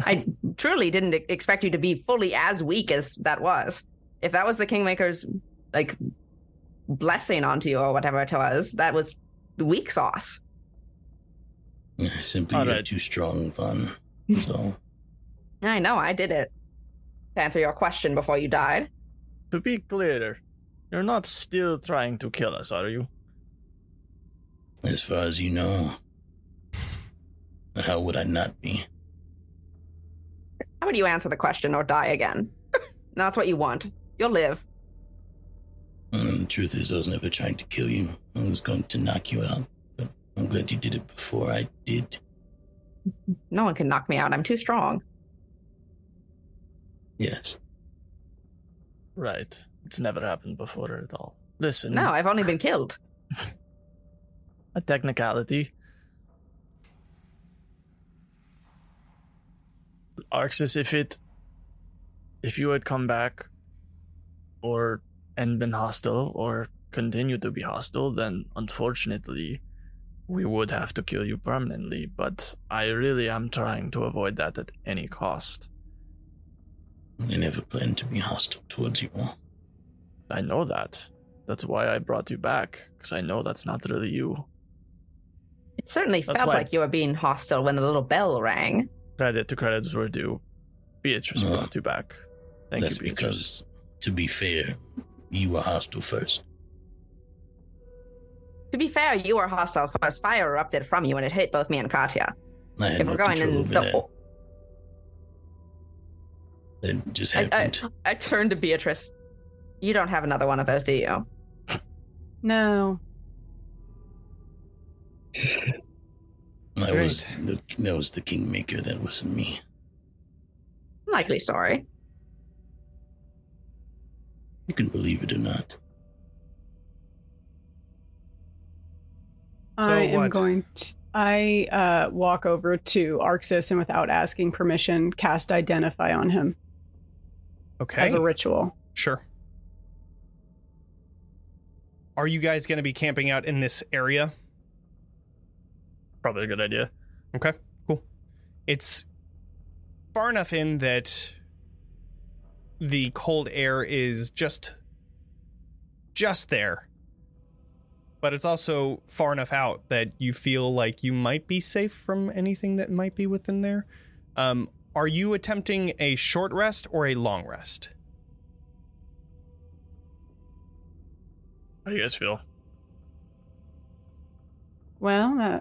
I truly didn't expect you to be fully as weak as that was. If that was the Kingmaker's like blessing onto you or whatever it was, that was weak sauce. yeah, simply All you're right. too strong, fun. So. I know, I did it. To answer your question before you died. to be clear you're not still trying to kill us are you As far as you know. How would I not be? How would you answer the question or die again? That's what you want. You'll live. And the truth is, I was never trying to kill you. I was going to knock you out. But I'm glad you did it before I did. No one can knock me out. I'm too strong. Yes. Right. It's never happened before at all. Listen. No, I've only been killed. A technicality. Arxes, if it if you had come back or and been hostile or continue to be hostile, then unfortunately we would have to kill you permanently, but I really am trying to avoid that at any cost. I never planned to be hostile towards you all. I know that. That's why I brought you back, because I know that's not really you. It certainly That's felt why- like you were being hostile when the little bell rang. Credit to credit's were due. Beatrice Uh, brought you back. Thank That's you, Beatrice. because, to be fair, you were hostile first. To be fair, you were hostile first. Fire erupted from you and it hit both me and Katya. I had If no we're going control in over the. that. It just I, I, happened. I turned to Beatrice. You don't have another one of those, do you? No. I Great. was the, that was the kingmaker. That wasn't me. Likely story. You can believe it or not. So I am what? going to. I uh, walk over to Arxes and without asking permission, cast Identify on him Okay. as a ritual. Sure. Are you guys going to be camping out in this area? Probably a good idea. Okay, cool. It's far enough in that the cold air is just just there. But it's also far enough out that you feel like you might be safe from anything that might be within there. Um, are you attempting a short rest or a long rest? How do you guys feel? Well, uh,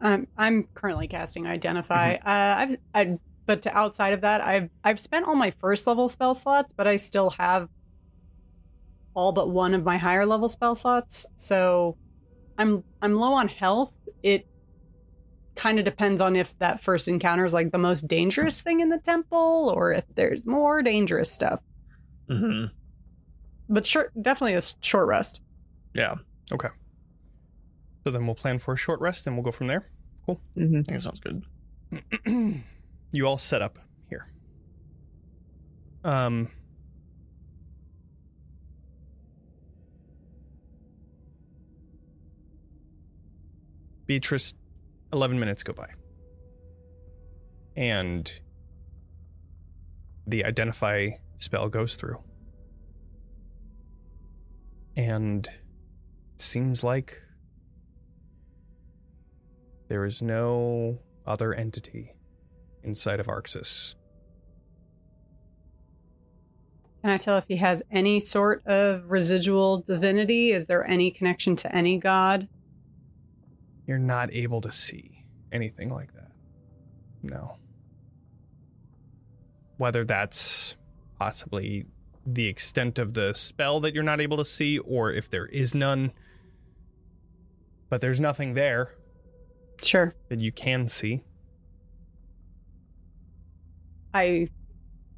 I'm I'm currently casting Identify. Uh, I've I but to outside of that, I've I've spent all my first level spell slots, but I still have all but one of my higher level spell slots. So I'm I'm low on health. It kind of depends on if that first encounter is like the most dangerous thing in the temple or if there's more dangerous stuff. Mm-hmm. But sure, definitely a short rest. Yeah, Okay. So then we'll plan for a short rest and we'll go from there. Mm-hmm. I think it sounds good. you all set up here. Um Beatrice 11 minutes go by. And the identify spell goes through. And seems like there is no other entity inside of Arxes. Can I tell if he has any sort of residual divinity? Is there any connection to any god? You're not able to see anything like that. No. Whether that's possibly the extent of the spell that you're not able to see, or if there is none. But there's nothing there Sure. that you can see. I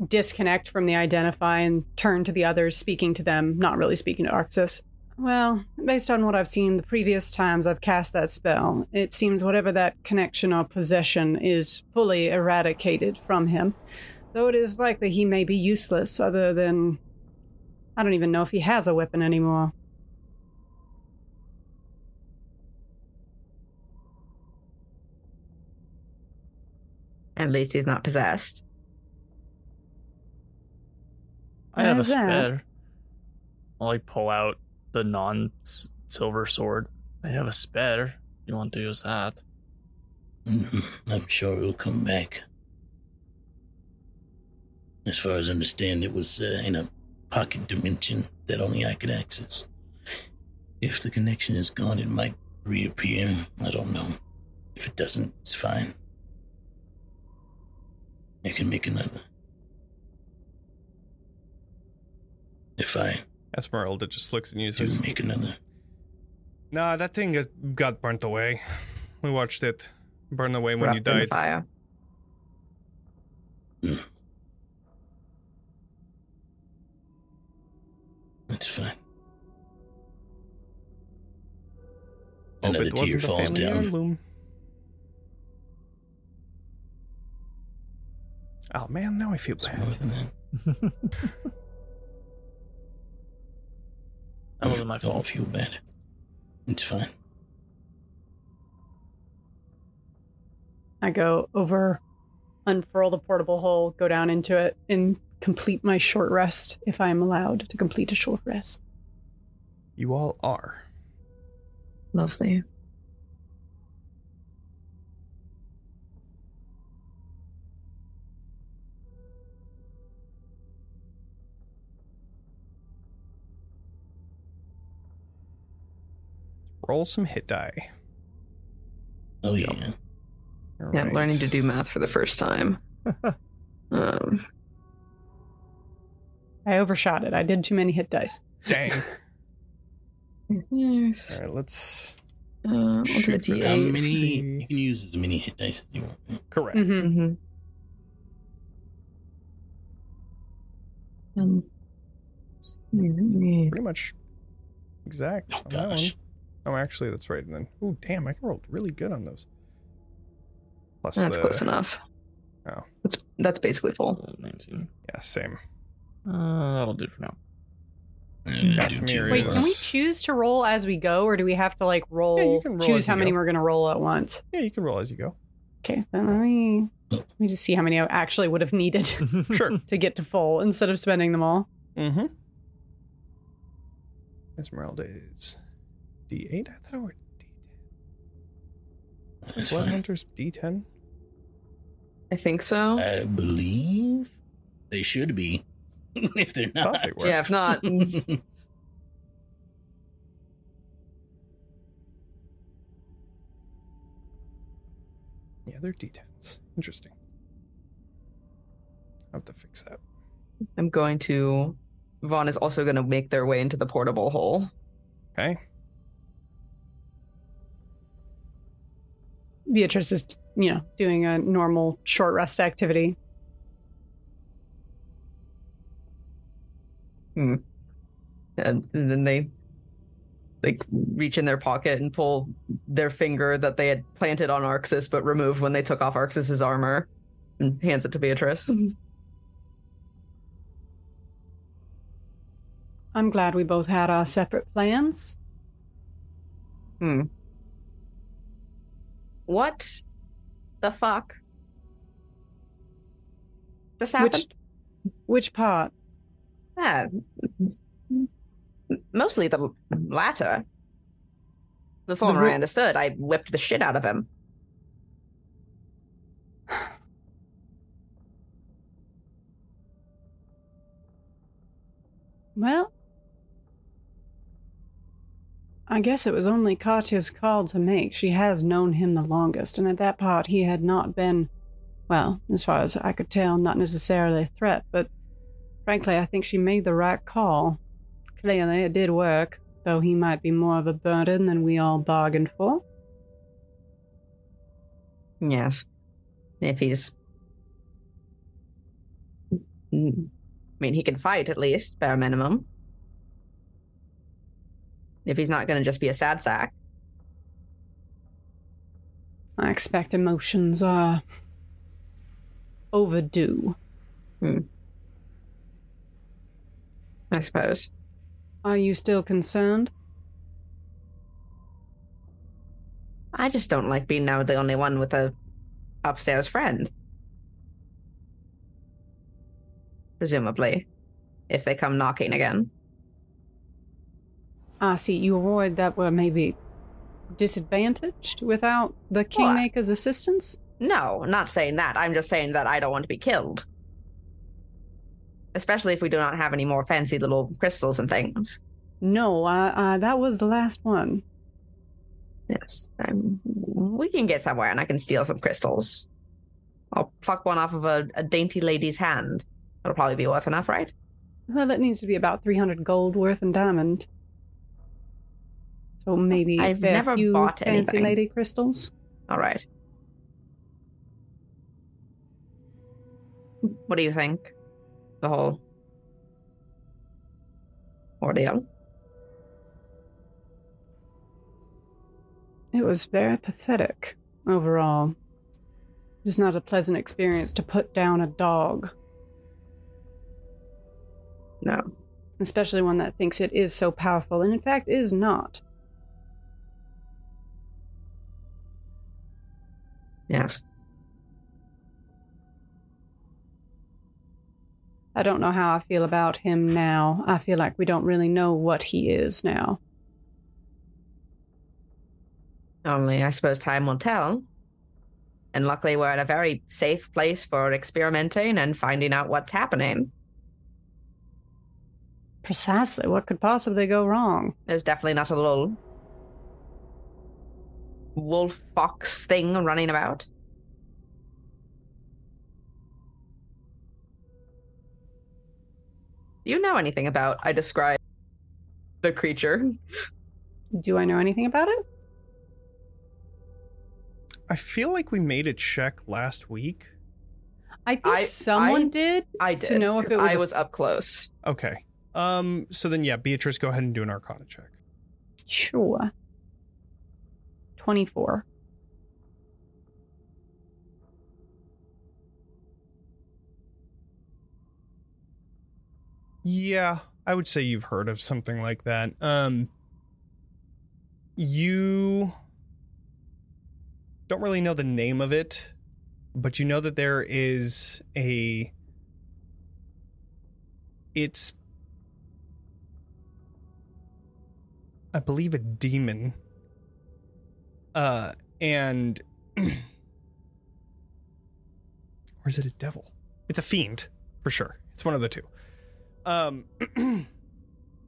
disconnect from the identify and turn to the others, speaking to them, not really speaking to Arxes. Well, based on what I've seen the previous times I've cast that spell, it seems whatever that connection or possession is fully eradicated from him. Though it is likely he may be useless, other than. I don't even know if he has a weapon anymore. At least he's not possessed. I have a Why is that? spare. I'll like pull out the non silver sword. I have a spare. You want to use that? Mhm. I'm sure it'll come back. As far as I understand, it was uh, in a pocket dimension that only I could access. If the connection is gone, it might reappear. I don't know. If it doesn't, it's fine. I can make another. If I Esmeralda just looks and do uses. make another. Nah, that thing has got burnt away. We watched it burn away when you Wrapped in the died. fire. Hmm. That's fine. Hope Another it tear wasn't a falls family down. heirloom. Oh man, now I feel It's bad. more than that. That wasn't my Don't fault. feel bad. It's fine. I go over, unfurl the portable hole, go down into it, and complete my short rest if I am allowed to complete a short rest. You all are. Lovely. Roll some hit die. Oh yeah. All Yeah, I'm right. learning to do math for the first time. um, I overshot it. I did too many hit dice. Dang. yes. All right, let's Uh, I'll Shoot for How Yes. D8. many? You can use as many hit dice as you want. correct. Mhm. Mm-hmm. Um, Pretty much exact. Oh on that one. gosh. Oh, actually, that's right. And then, oh, damn, I rolled really good on those. Plus That's the, close enough. Oh. That's that's basically full. 19. Yeah, same. Uh, that'll do for now. Uh, Yes, do two Miri Wait, can we choose to roll as we go, or do we have to like roll? Yeah, you can roll as choose you how many go. we're going to roll at once. Yeah, you can roll as you go. Okay, then let me let me just see how many I actually would have needed Sure. to get to full instead of spending them all. Mm-hmm. Esmeralda is D8. I thought it were D10. That's Blood fine. Hunter's D10. I think so. I believe they should be. if they're not. they were. yeah, if not, Yeah, they're D10s. Interesting. I'll have to fix that. I'm going to. Von is also going to make their way into the portable hole. Okay. Beatrice is, you know, doing a normal short rest activity. and, and then they like reach in their pocket and pull their finger that they had planted on Arxes but removed when they took off Arxes's armor and hands it to Beatrice. I'm glad we both had our separate plans. hmm. What the fuck just happened? Which which part? Ah, mostly the latter. The former ru- I understood. I whipped the shit out of him. Well, I guess it was only Katya's call to make. She has known him the longest, and at that part, he had not been, well, as far as I could tell, not necessarily a threat, but frankly, I think she made the right call. Clearly, it did work, though he might be more of a burden than we all bargained for. Yes. If he's. I mean, he can fight at least, bare minimum. If he's not going to just be a sad sack. I expect emotions are overdue. Hmm. I suppose. Are you still concerned? I just don't like being now the only one with a upstairs friend. Presumably, if they come knocking again. I see you avoid that were maybe disadvantaged without the Kingmaker's assistance? No, not saying that. I'm just saying that I don't want to be killed. Especially if we do not have any more fancy little crystals and things. No, I, I, that was the last one. Yes. Um, we can get somewhere and I can steal some crystals. I'll fuck one off of a, a dainty lady's hand. That'll probably be worth enough, right? Well, that needs to be about 300 gold worth in diamond. So maybe I've never bought fancy anything. lady crystals. All right. What do you think? The whole ordeal? It was very pathetic overall. It was not a pleasant experience to put down a dog, No. especially one that thinks it is so powerful and in fact is not. Yes. I don't know how I feel about him now. I feel like we don't really know what he is now. Only I suppose time will tell. And luckily, we're at a very safe place for experimenting and finding out what's happening. Precisely. What could possibly go wrong? There's definitely not a little wolf fox thing running about. Do you know anything about? I describe the creature. Do I know anything about it? I feel like we made a check last week. I think I- someone I- did. I did to know if it was I a- was up close. Okay. Um. So then, yeah, Beatrice, go ahead and do an Arcana check. Sure. 24. Yeah, I would say you've heard of something like that. Um. You don't really know the name of it, but you know that there is a. It's. I believe a demon. Uh, and. or is it a devil? It's a fiend, for sure. It's one of the two. Um,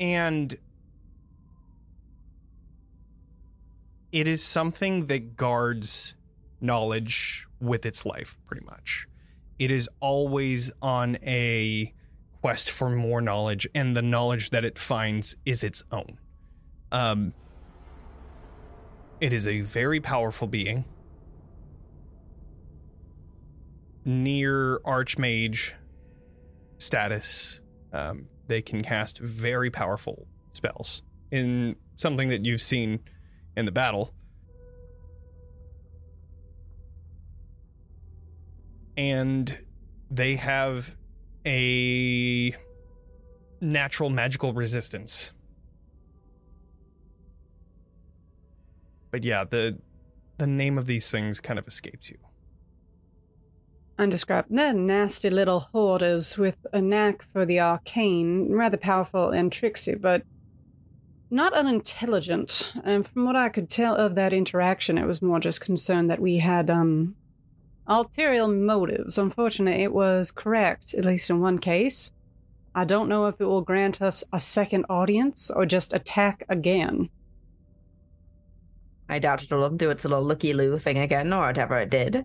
and it is something that guards knowledge with its life, pretty much. It is always on a quest for more knowledge, and the knowledge that it finds is its own. Um, it is a very powerful being. Near Archmage status, um, they can cast very powerful spells in something that you've seen in the battle. And they have a natural magical resistance. But yeah, the the name of these things kind of escapes you. Undescribed. They're nasty little hoarders with a knack for the arcane, rather powerful and tricksy, but not unintelligent. And from what I could tell of that interaction, it was more just concerned that we had um ulterior motives. Unfortunately, it was correct, at least in one case. I don't know if it will grant us a second audience or just attack again. I doubt it'll do its little looky loo thing again or whatever it did.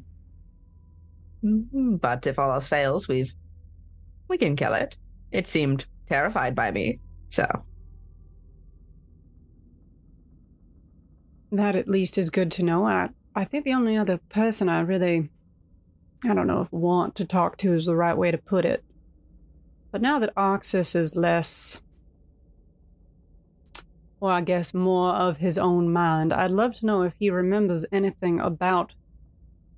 Mhm, But if all else fails, we've we can kill it. It seemed terrified by me, so That at least is good to know. I I think the only other person I really I don't know if want to talk to is the right way to put it. But now that Arxes is less well, I guess more of his own mind, I'd love to know if he remembers anything about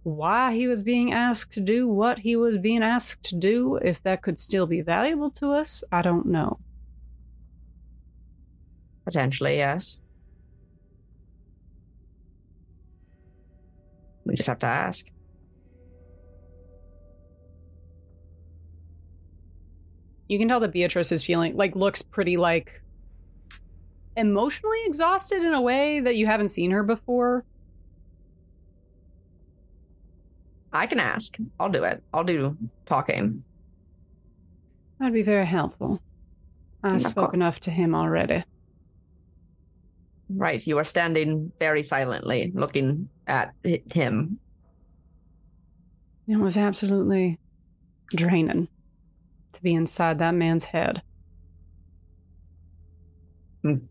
why he was being asked to do what he was being asked to do, if that could still be valuable to us. I don't know. potentially yes. We just have to ask. you can tell that Beatrice is feeling like looks pretty like emotionally exhausted in a way that you haven't seen her before. I can ask. I'll do it. I'll do talking. That'd be very helpful. I Of spoke enough to him already. Right, you are standing very silently, looking at him. It was absolutely draining to be inside that man's head.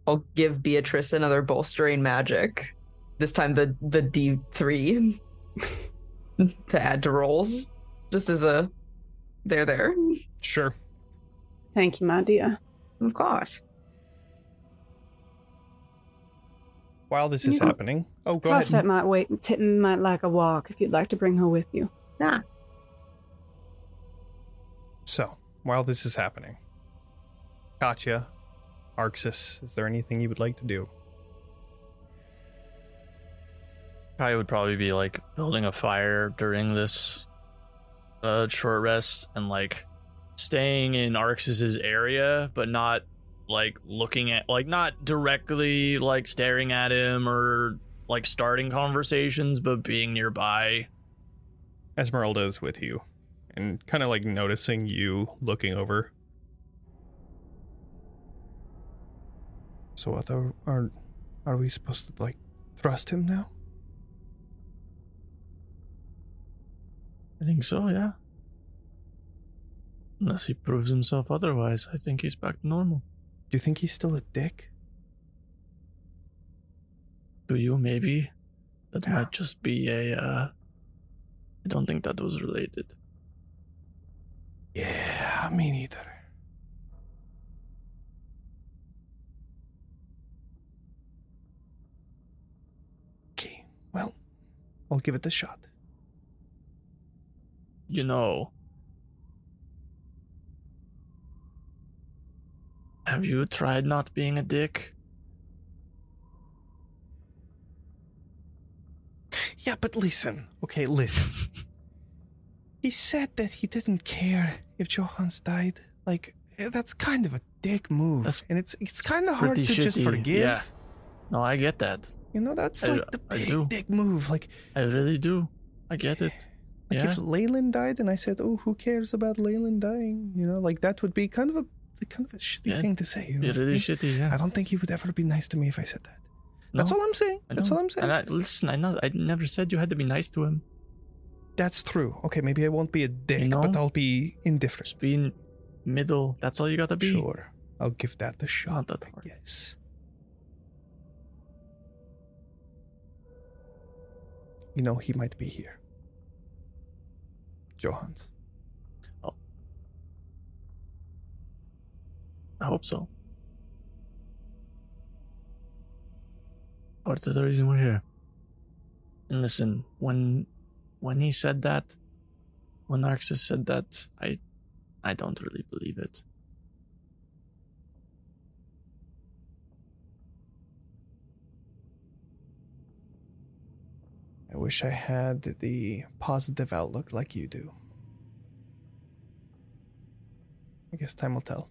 I'll give Beatrice another bolstering magic. This time the the D three to add to rolls, just as a there there. Sure. Thank you, my dear. Of course. While this is Yeah. happening, oh, go Plus, that ahead. might wait. Titten might like a walk if you'd like to bring her with you. Yeah. So, while this is happening, Katya, Arxes, is there anything you would like to do? I would probably be like building a fire during this uh, short rest and like staying in Arxes's area, but not like looking at like not directly like staring at him or like starting conversations, but being nearby. Esmeralda is with you and kind of like noticing you looking over. So what are, are are we supposed to like trust him now? I think so, yeah. Unless he proves himself otherwise, I think he's back to normal. Do you think he's still a dick? Do you maybe? That Yeah. might just be a uh I don't think that was related. Yeah, me neither. Okay, well, I'll give it a shot. You know. Have you tried not being a dick? Yeah, but listen. Okay, listen. he said that he didn't care if Johans died. Like eh, that's kind of a dick move, That's and it's it's kind of hard to pretty just shitty, forgive. yeah. No, I get that. You know, that's I- like the I big do. dick move. Like I really do. I get it. like Yeah. if Leyland died, and I said, "Oh, who cares about Leyland dying?" You know, like that would be kind of a kind of a shitty Yeah, thing to say. You know? Really shitty, yeah. I don't think he would ever be nice to me if I said that. That's all I'm saying. I That's all I'm saying. And I, listen, I know I never said you had to be nice to him. That's true. Okay, maybe I won't be a dick, know? but I'll be indifferent. Just be middle. That's all you gotta be. Sure. I'll give that a shot. that You know, he might be here. Johans. Oh. I hope so. Part of the reason we're here. And listen, when when he said that, when Narcissus said that, I I don't really believe it. I wish I had the positive outlook like you do. I guess time will tell.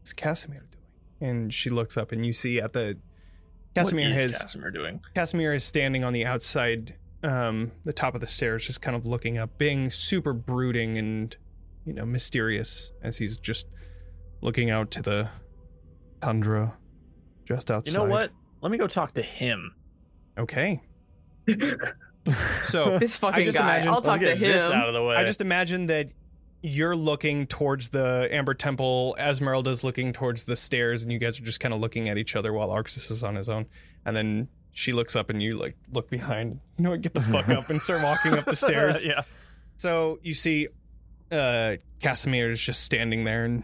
What's Kasimir doing? And she looks up, and you see at the Kasimir what is has Kasimir doing. Kasimir is standing on the outside, um, the top of the stairs, just kind of looking up, being super brooding and you know mysterious as he's just looking out to the tundra just outside. You know what? Let me go talk to him. Okay. so This fucking just guy. imagine- I'll talk to get this him. out of the way. I just imagine that you're looking towards the Amber Temple, Esmeralda's looking towards the stairs, and you guys are just kind of looking at each other while Arxes is on his own. And then she looks up and you like look behind. You know what? Get the fuck up and start walking up the stairs. yeah. So you see uh Kasimir is just standing there and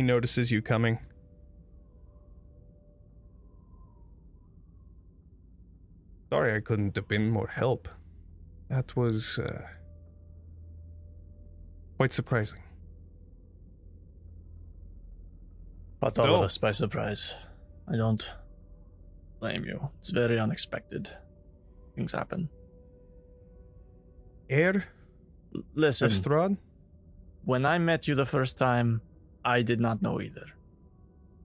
he notices you coming. Sorry I couldn't have been more help. That was uh, quite surprising. But all No. of us by surprise. I don't blame you. It's very unexpected. Things happen. Air Listen, Estrad? when I met you the first time, I did not know either.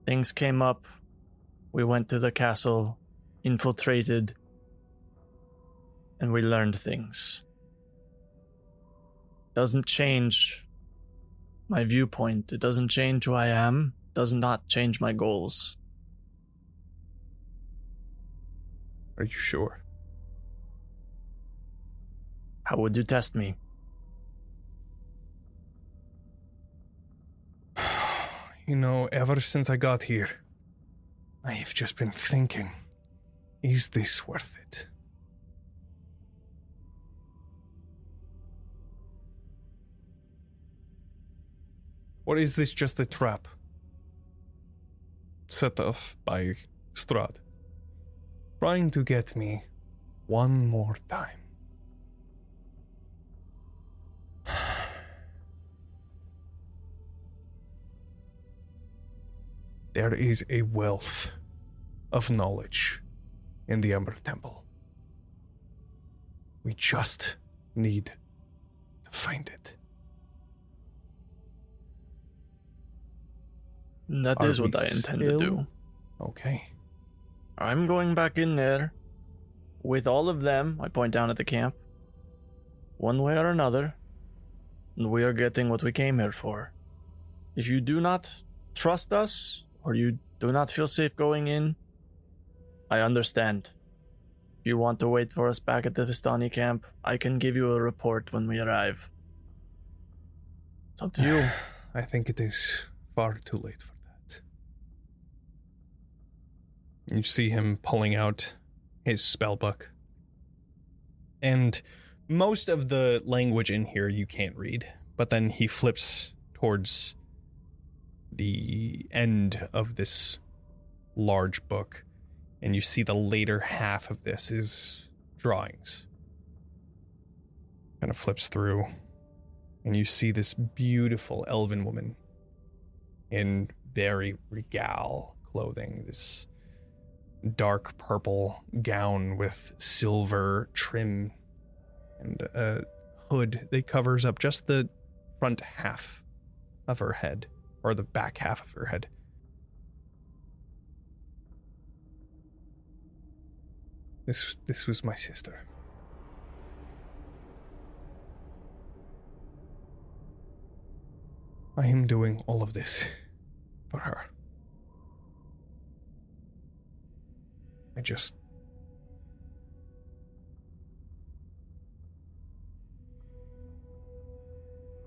Things came up. We went to the castle, infiltrated, and we learned things. Doesn't change my viewpoint. It doesn't change who I am. Does not change my goals. Are you sure? How would you test me? You know, ever since I got here, I've just been thinking is this worth it? Or is this just a trap set off by Strahd, trying to get me one more time? There is a wealth of knowledge in the Amber Temple. We just need to find it. That Are is what I intend still- to do. Okay. I'm going back in there with all of them. I point down at the camp. One way or another. We are getting what we came here for. If you do not trust us, or you do not feel safe going in, I understand. If you want to wait for us back at the Vistani camp, I can give you a report when we arrive. It's up to you. I think it is far too late for that. You see him pulling out his spellbook. And most of the language in here you can't read, but then he flips towards the end of this large book, and you see the later half of this is drawings. Kind of flips through, and you see this beautiful elven woman in very regal clothing, this dark purple gown with silver trim and a hood that covers up just the front half of her head, or the back half of her head. This this was my sister. I am doing all of this for her. I just.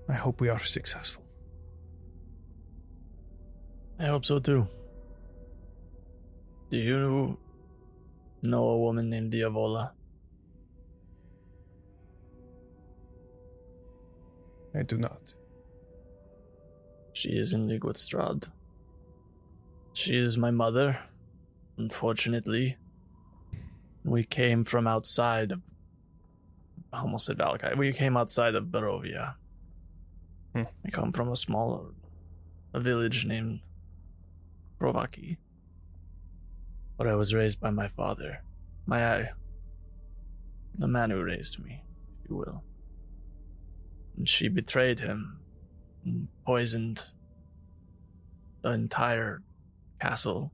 I hope we are successful. I hope so too. Do you know a woman named Diavola? I do not. She is in League with Strahd. She is my mother, unfortunately. We came from outside of. I almost said Vallaki. We came outside of Barovia. Hmm. We come from a small a village named Provaki. But I was raised by my father. My eye, the man who raised me, if you will. And she betrayed him and poisoned the entire castle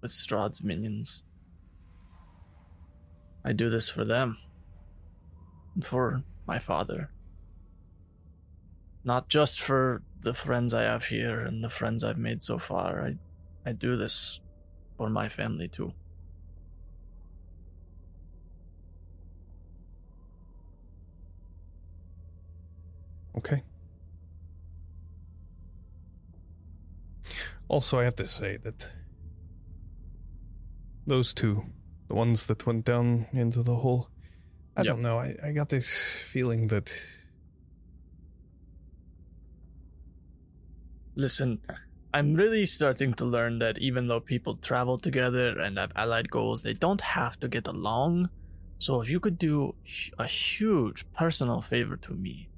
with Strahd's minions. I do this for them. And for my father. Not just for the friends I have here and the friends I've made so far. I I do this for my family too. Okay. Also, I have to say that those two, the ones that went down into the hole, I Yep. don't know. I, I got this feeling that Listen, I'm really starting to learn that even though people travel together and have allied goals, they don't have to get along. So if you could do a huge personal favor to me,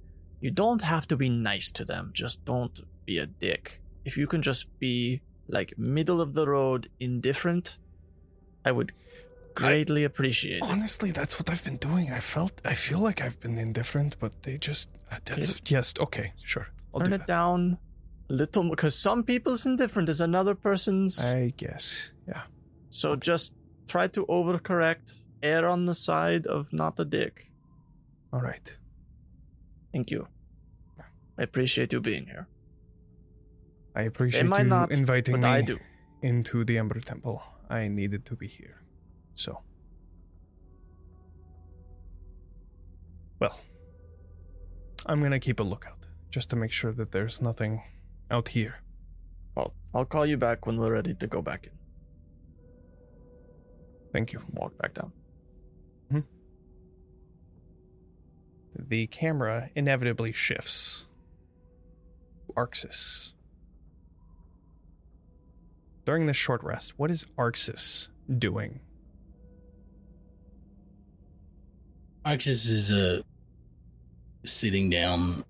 you don't have to be nice to them, just don't be a dick. If you can just be like middle of the road indifferent, I would greatly appreciate it. honestly, that's what I've been doing. I felt, I feel like I've been indifferent, but they just, uh, that's, yes, okay, sure. I'll Turn do it that. down little because some people's indifferent is another person's I guess, yeah. So just try to overcorrect, err on the side of not a dick. All right. Thank you. I appreciate you being here. I appreciate you not, inviting me I do. into the Amber Temple. I needed to be here. So. Well, I'm gonna keep a lookout just to make sure that there's nothing out here. I'll, I'll call you back when we're ready to go back in. Thank you. Walk back down. The camera inevitably shifts. Arxes. During this short rest, what is Arxes doing? Arxes is uh, sitting down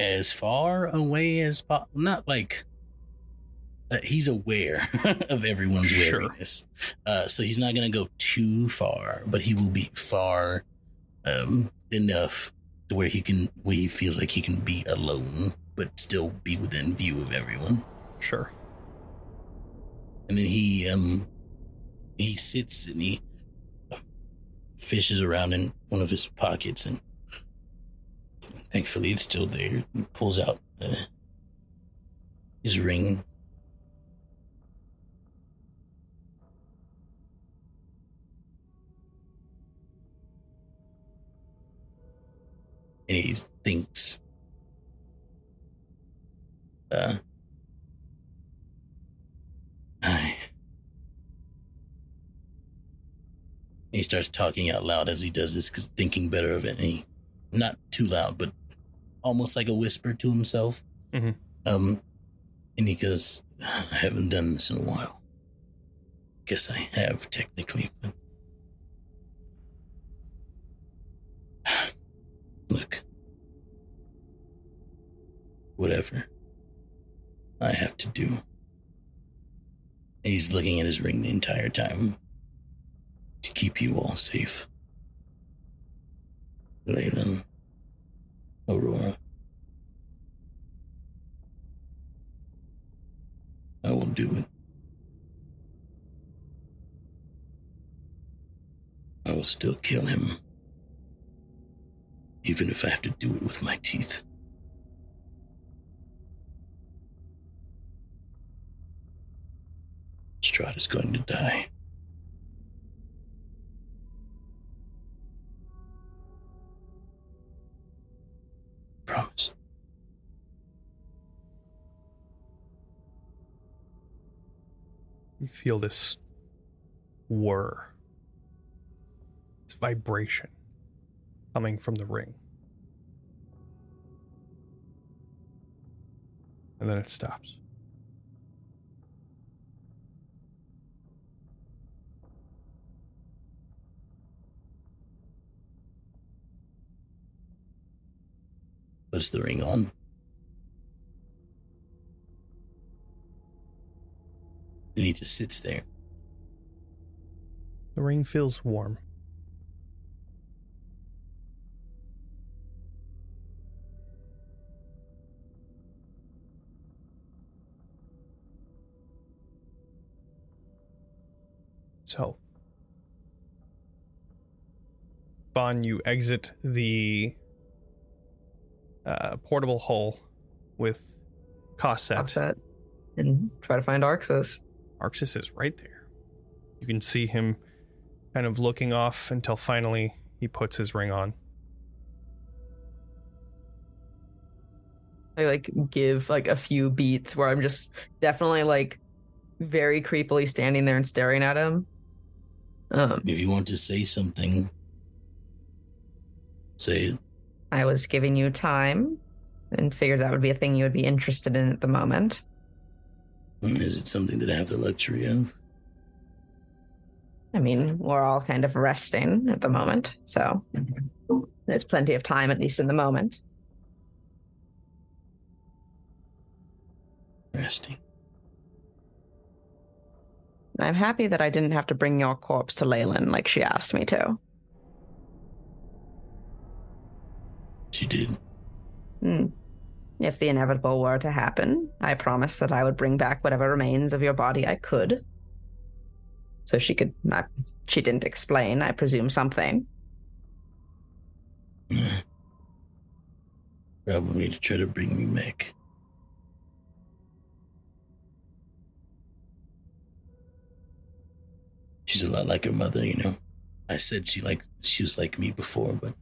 as far away as possible. Not like uh, he's aware of everyone's Sure. wariness, uh, so he's not going to go too far, but he will be far um, enough to where he can, where he feels like he can be alone, but still be within view of everyone. Sure. And then he um he sits and he fishes around in one of his pockets and thankfully it's still there. He pulls out uh, his ring. And he thinks uh I. He starts talking out loud as he does this, thinking better of it. And he, not too loud, but almost like a whisper to himself. Mhm. Um, and he goes, "I haven't done this in a while. Guess I have technically, but look, whatever I have to do." He's looking at his ring the entire time to keep you all safe. Leyland, Aurora. I will do it. I will still kill him. Even if I have to do it with my teeth. Strahd is going to die. Promise. You feel this whir, this vibration coming from the ring. And then it stops. Was the ring on? And he just sits there. The ring feels warm. So, Von, you exit the uh, portable hull with Cosset. Offset. And try to find Arxes. Arxes is right there. You can see him kind of looking off until finally he puts his ring on. I like give like a few beats where I'm just definitely like very creepily standing there and staring at him. Um, If you want to say something, say it. I was giving you time and figured that would be a thing you would be interested in at the moment. Is it something that I have the luxury of? I mean, we're all kind of resting at the moment, so there's plenty of time, at least in the moment. Resting. I'm happy that I didn't have to bring your corpse to Leyland like she asked me to. She did. Hmm. If the inevitable were to happen, I promised that I would bring back whatever remains of your body I could. So she could. Not, she didn't explain, I presume, something. Probably to try to bring me back. She's a lot like her mother, you know. I said she like she was like me before, but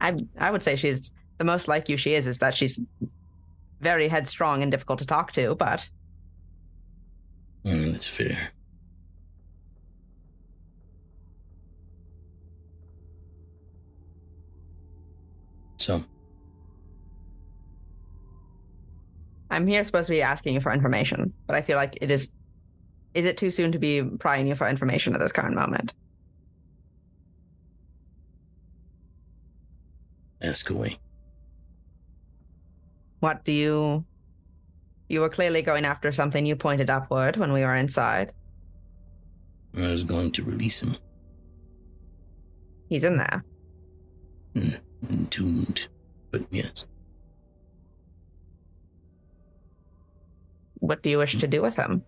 I I would say she's the most like you she is is that she's very headstrong and difficult to talk to, but mm, that's fair. So, I'm here supposed to be asking you for information, but I feel like it is is it too soon to be prying you for information at this current moment? Ask away. What do you you were clearly going after something you pointed upward when we were inside. I was going to release him, He's in there. Hmm, entombed, but yes. What do you wish to do with him?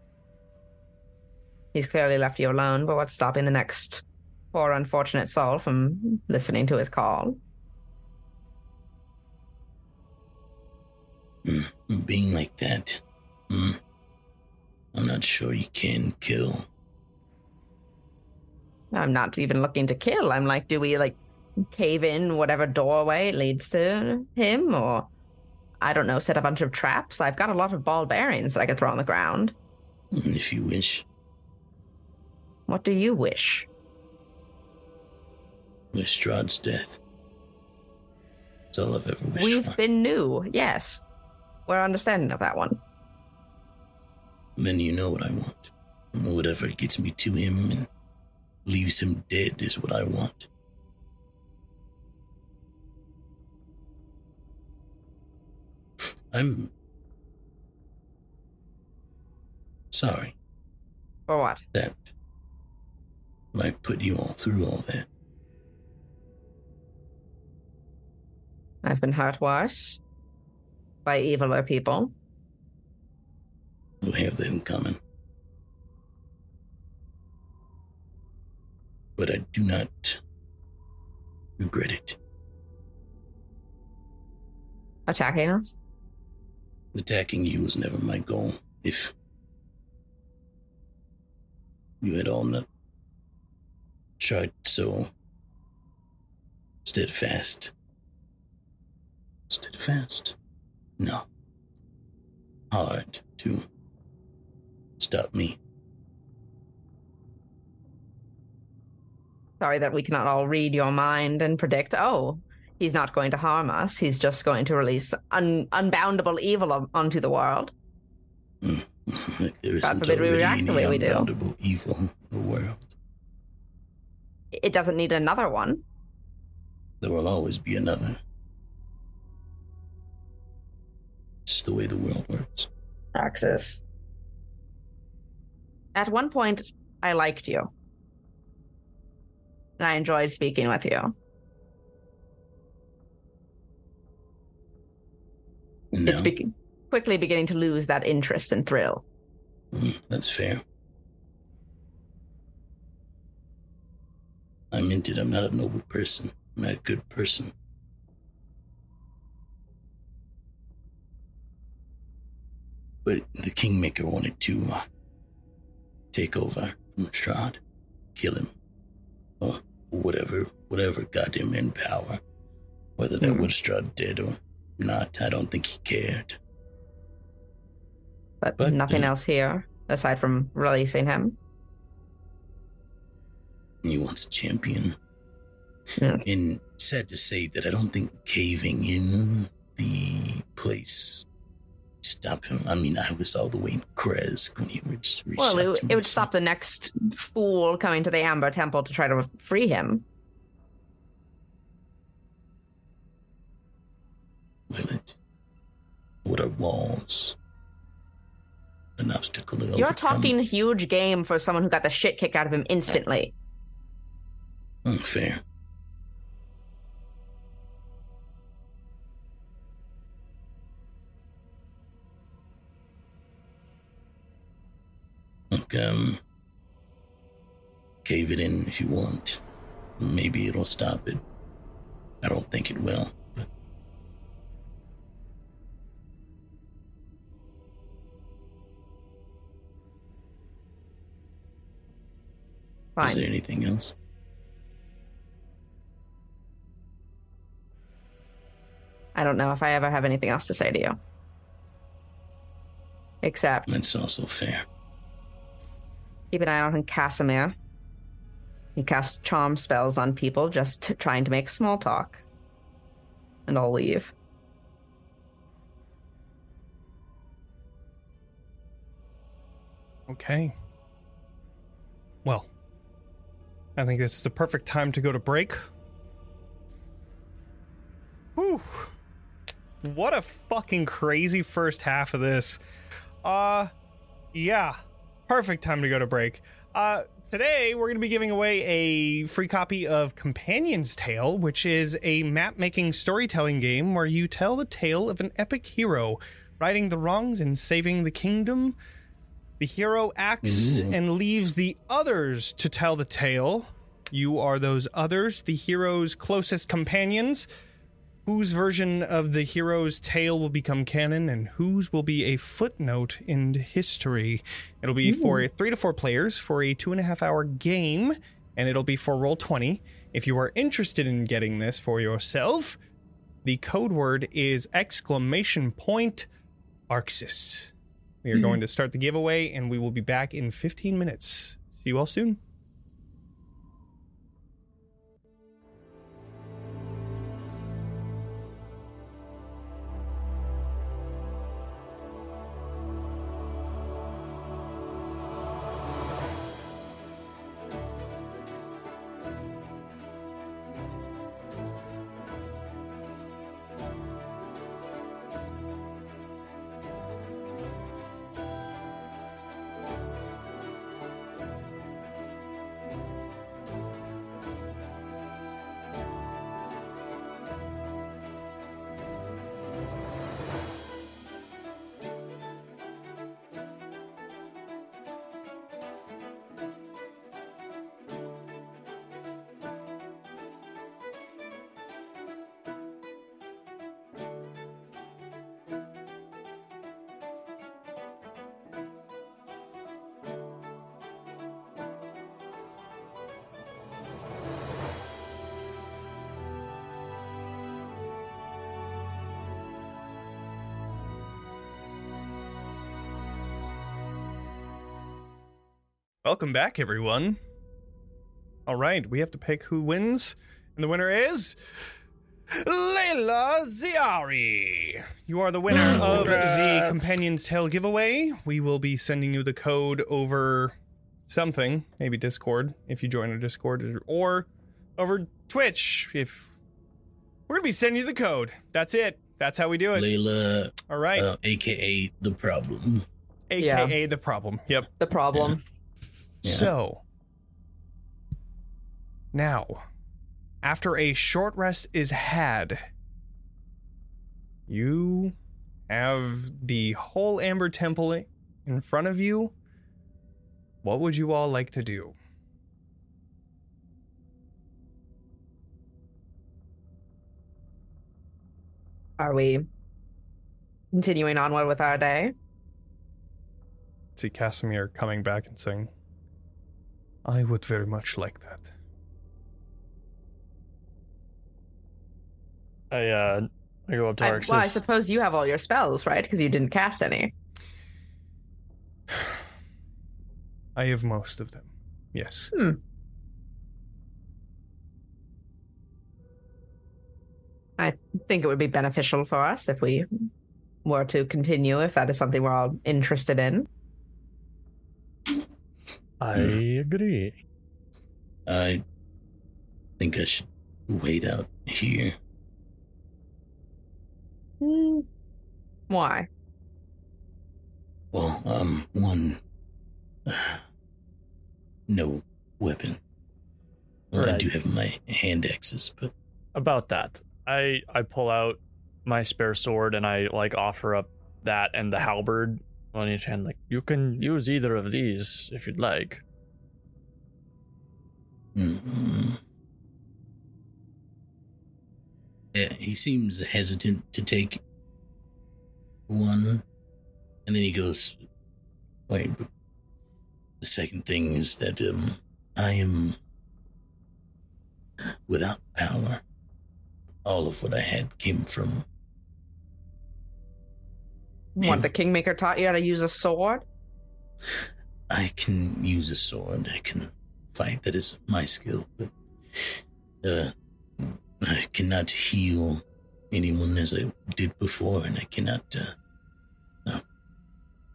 He's clearly left you alone, but what's stopping the next poor unfortunate soul from listening to his call? Being like that, mm, I'm not sure you can kill. I'm not even looking to kill. I'm like, do we like cave in whatever doorway it leads to him, or I don't know, set a bunch of traps? I've got a lot of ball bearings that I could throw on the ground. Mm, If you wish, What do you wish? Lestrad's death. That's all I've ever wished We've for. been new, yes. We're understanding of that one. Then you know what I want. Whatever gets me to him and leaves him dead is what I want. I'm sorry For what? that I put you all through all that. I've been hurt worse by eviler people. We have in common. But I do not regret it. Attacking us? Attacking you was never my goal. If you had all not tried so steadfast. Steadfast? No. Hard to stop me. Sorry that we cannot all read your mind and predict, oh, he's not going to harm us. He's just going to release un- unboundable evil onto the world. Hmm. Like there isn't forbid we react the way we do. unboundable evil in the world. It doesn't need another one. There will always be another. It's the way the world works. Arxes. At one point, I liked you. And I enjoyed speaking with you. And It's be- quickly beginning to lose that interest and thrill. Mm, That's fair. I meant it. I'm not a noble person. I'm not a good person. But the Kingmaker wanted to uh, take over from Strahd, kill him, or whatever, whatever got him in power. Whether that was Strahd dead or not, I don't think he cared. But, But, nothing uh, else here aside from releasing him. He wants a champion. Yeah. And sad to say that I don't think caving in the place stop him. I mean, I was all the way in Krezk when he reached. reached Well, it, it would stop the next fool coming to the Amber Temple to try to free him. Will it? What are walls? An obstacle to You're overcome? talking huge game for someone who got the shit kicked out of him instantly. Unfair. Look, um, cave it in if you want. Maybe it'll stop it. I don't think it will, but is there anything else? I don't know if I ever have anything else to say to you. Except That's also fair. Keep an eye on Kasimir. He casts charm spells on people just trying to make small talk. And I'll leave. Okay. Well, I think this is the perfect time to go to break. Whew. What a fucking crazy first half of this. Uh, yeah. Perfect time to go to break. Uh, today we're going to be giving away a free copy of Companion's Tale, which is a map making storytelling game where you tell the tale of an epic hero righting the wrongs and saving the kingdom. The hero acts and leaves the others to tell the tale. You are those others, the hero's closest companions. Whose version of the hero's tale will become canon and whose will be a footnote in history? It'll be for three to four players for a two and a half hour game, and it'll be for Roll20. If you are interested in getting this for yourself, the code word is exclamation point Arxes. We are hmm. going to start the giveaway, and we will be back in 15 minutes. See you all soon. Welcome back, everyone. All right, we have to pick who wins, and the winner is Layla Ziari. You are the winner of the Companion's Tale giveaway. We will be sending you the code over something, maybe Discord if you join our Discord, or over Twitch if we're gonna be sending you the code. That's it. That's how we do it. Layla, All right, uh, aka the problem. aka the problem. Yep. The problem. So now, after a short rest is had, you have the whole Amber Temple in front of you. What would you all like to do? Are we continuing onward with our day? See Kasimir coming back and saying, I would very much like that. I uh I go up to I, Arxes. well, I suppose you have all your spells, right? Because you didn't cast any. I have most of them. Yes. Hmm. I think it would be beneficial for us if we were to continue, if that is something we're all interested in. I agree. I think I should wait out here. Hmm. Why? Well, um, one. no weapon. Well, I do have my hand axes, but About that, I I pull out my spare sword and I like offer up that and the halberd on each hand. Like you can use either of these if you'd like. mm Yeah, he seems hesitant to take one, and then he goes, "Wait, the second thing is that um, I am without power. All of what I had came from What, the Kingmaker taught you how to use a sword? I can use a sword. I can fight. That is my skill. But uh, I cannot heal anyone as I did before, and I cannot. Uh, no.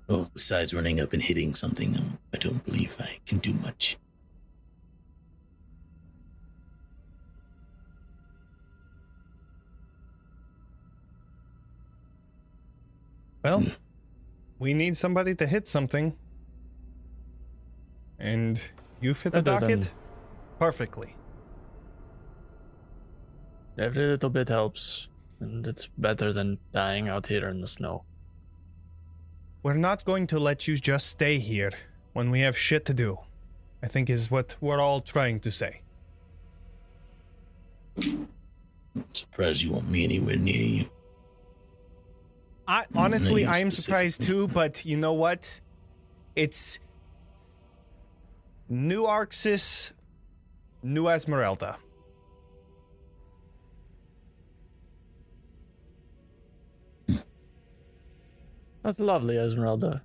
Oh, besides running up and hitting something, um, I don't believe I can do much. Well, Hmm. we need somebody to hit something. And you fit the than- docket perfectly. Every little bit helps, and it's better than dying out here in the snow. We're not going to let you just stay here when we have shit to do. I think is what we're all trying to say. I'm surprised you want me anywhere near you. I honestly I am surprised too, but you know what? It's New Arxes, New Esmeralda. That's lovely, Esmeralda.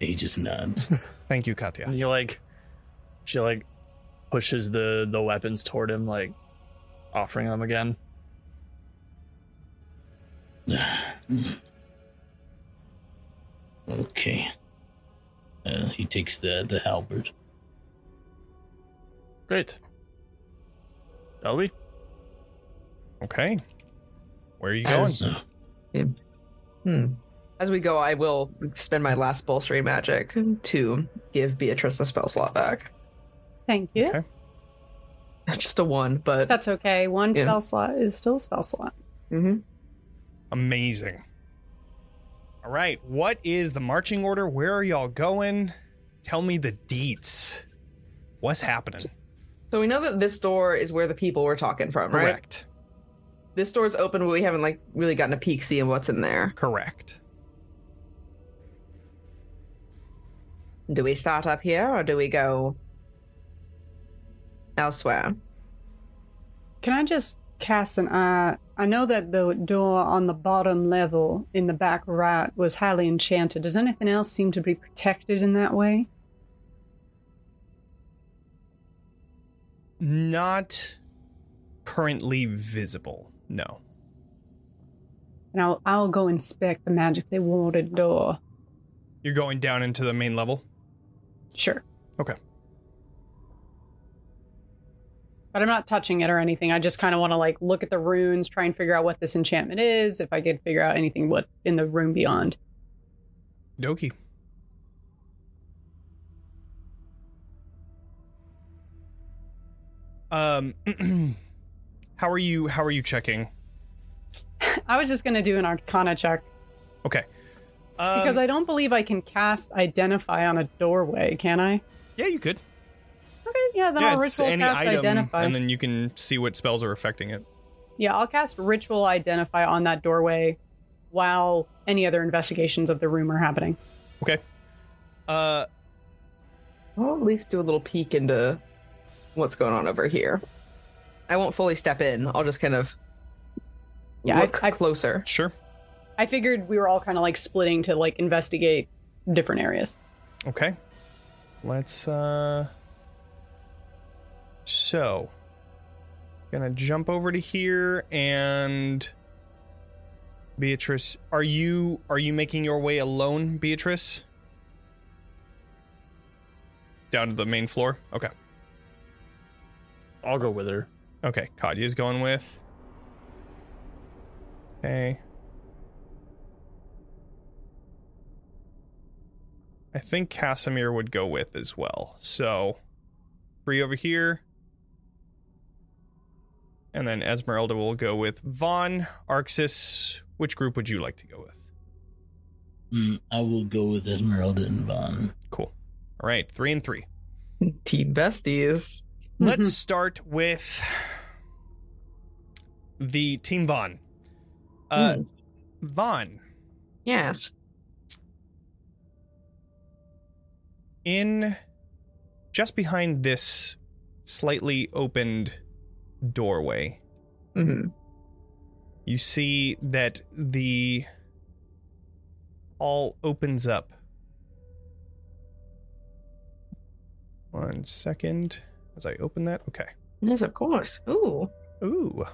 He just nods. Thank you, Katya. And you like, she like pushes the the weapons toward him, like offering them again. okay. Uh, he takes the the halberd. Great. Shall we? Okay. Where are you going? As- So, Hmm. As we go, I will spend my last bolstering magic to give Beatrice a spell slot back. Thank you. Okay. Just a one, but That's okay. One Yeah. spell slot is still a spell slot. Mhm. Amazing. All right, what is the marching order? Where are y'all going? Tell me the deets. What's happening? So we know that this door is where the people were talking from, right? Correct. This door's open, but we haven't like really gotten a peek seeing what's in there. Correct. Do we start up here or do we go elsewhere? Can I just cast an eye? I know that the door on the bottom level in the back right was highly enchanted. Does anything else seem to be protected in that way? Not currently visible. No. And I'll I'll go inspect the magically warded door. You're going down into the main level? Sure. Okay. But I'm not touching it or anything. I just kind of want to like look at the runes, try and figure out what this enchantment is, if I could figure out anything what in the room beyond. Doki. Um how are you how are you checking? I was just gonna do an arcana check Okay. Um, because I don't believe I can cast identify on a doorway, can I? Yeah, you could. Okay, yeah, then yeah, I'll it's ritual any cast item identify. and then you can see what spells are affecting it. Yeah, I'll cast Ritual Identify on that doorway while any other investigations of the room are happening. Okay. Uh, I'll at least do a little peek into what's going on over here. I won't fully step in. I'll just kind of Yeah, I- look I- closer. sure. I figured we were all kind of like splitting to like investigate different areas. Okay. Let's uh so gonna jump over to here and Beatrice, are you are you making your way alone, Beatrice? Down to the main floor? Okay. I'll go with her. Okay, Katya's going with. Okay. I think Kasimir would go with as well. So, three over here. And then Esmeralda will go with Von, Arxes. Which group would you like to go with? Mm, I will go with Esmeralda and Von. Cool. All right, three and three. Team besties. Let's start with the Team Von. Uh, Hmm. Von, Yes. in just behind this slightly opened doorway, hmm you see that the all opens up. One second as I open that. Okay. Yes, of course. Ooh. Ooh.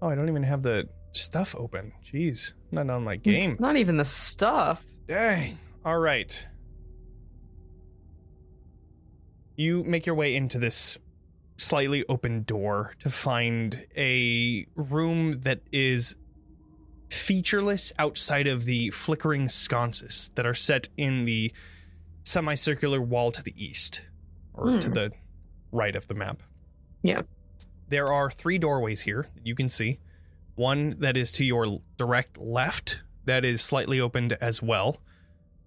Oh, I don't even have the stuff open. Jeez. Not on my game. Not even the stuff. Dang. All right. You make your way into this slightly open door to find a room that is featureless outside of the flickering sconces that are set in the semicircular wall to the east or to Hmm. the right of the map. Yeah. There are three doorways here that you can see. One that is to your direct left, that is slightly opened as well.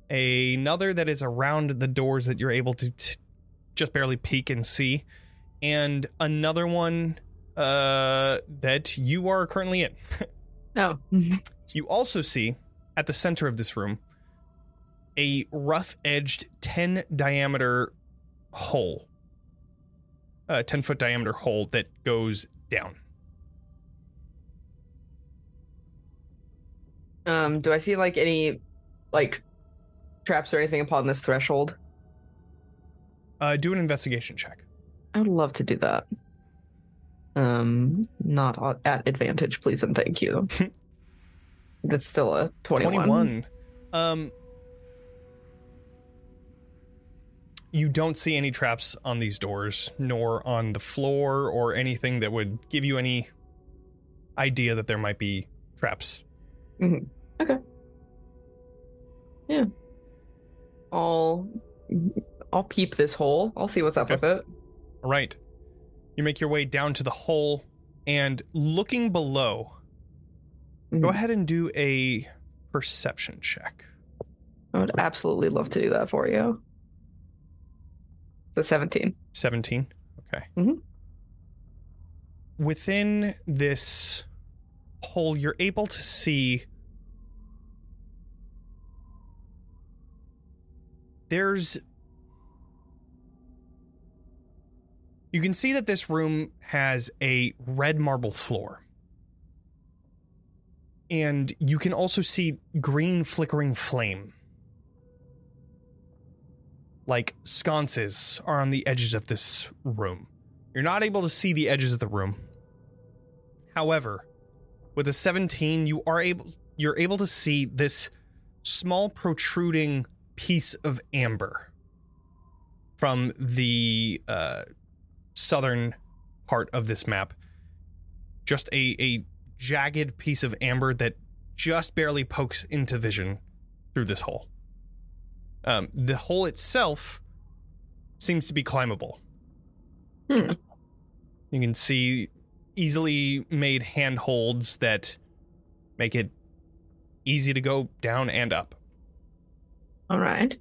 Another that is around the doors that you're able to t- just barely peek and see. And another one uh, that you are currently in. Oh. You also see at the center of this room a rough edged 10 diameter hole. A 10 foot diameter hole that goes down. Um, do I see like any like traps or anything upon this threshold? Uh, do an investigation check. I would love to do that. Um, not at advantage, please and thank you. That's still a 21. 21. Um, you don't see any traps on these doors, nor on the floor, or anything that would give you any idea that there might be traps. Mhm. Okay. Yeah. I'll I'll peep this hole. I'll see what's up Okay. with it. All right. You make your way down to the hole, and looking below, go Mhm. ahead and do a perception check. I would absolutely love to do that for you. The 17. 17. Okay. Mhm. Within this hole, you're able to see there's. You can see that this room has a red marble floor. And you can also see green flickering flame like sconces are on the edges of this room. You're not able to see the edges of the room. However, with a 17, you are able you're able to see this small protruding piece of amber from the uh, southern part of this map. Just a, a jagged piece of amber that just barely pokes into vision through this hole. Um, the hole itself seems to be climbable. Hmm. You can see easily made handholds that make it easy to go down and up. All right.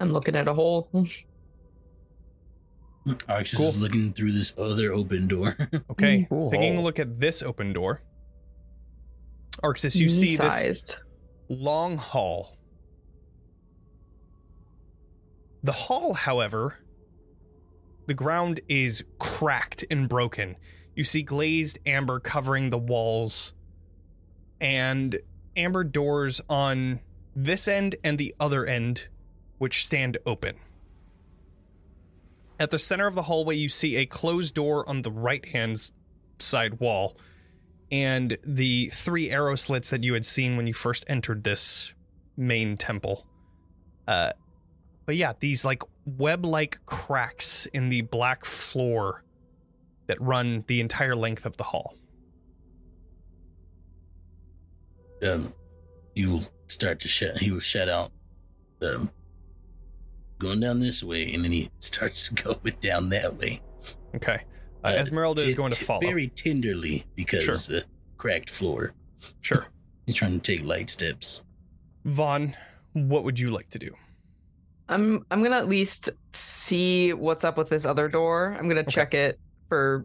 I'm looking at a hole. Arxes Cool. is looking through this other open door. Okay, Cool. taking a look at this open door. Arxes, you see this long hall. The hall, however, the ground is cracked and broken. You see glazed amber covering the walls and amber doors on this end and the other end, which stand open. At the center of the hallway, you see a closed door on the right hand side wall and the three arrow slits that you had seen when you first entered this main temple. Uh, but yeah, these like web like cracks in the black floor that run the entire length of the hall. um, he will start to shut. He will shut out. Um, going down this way, and then he starts to go down that way. Okay. Uh, Uh, Esmeralda is going to t- very tenderly because the cracked floor. Sure. He's trying to take light steps. Von, what would you like to do? I'm I'm gonna at least see what's up with this other door. I'm gonna Okay. check it for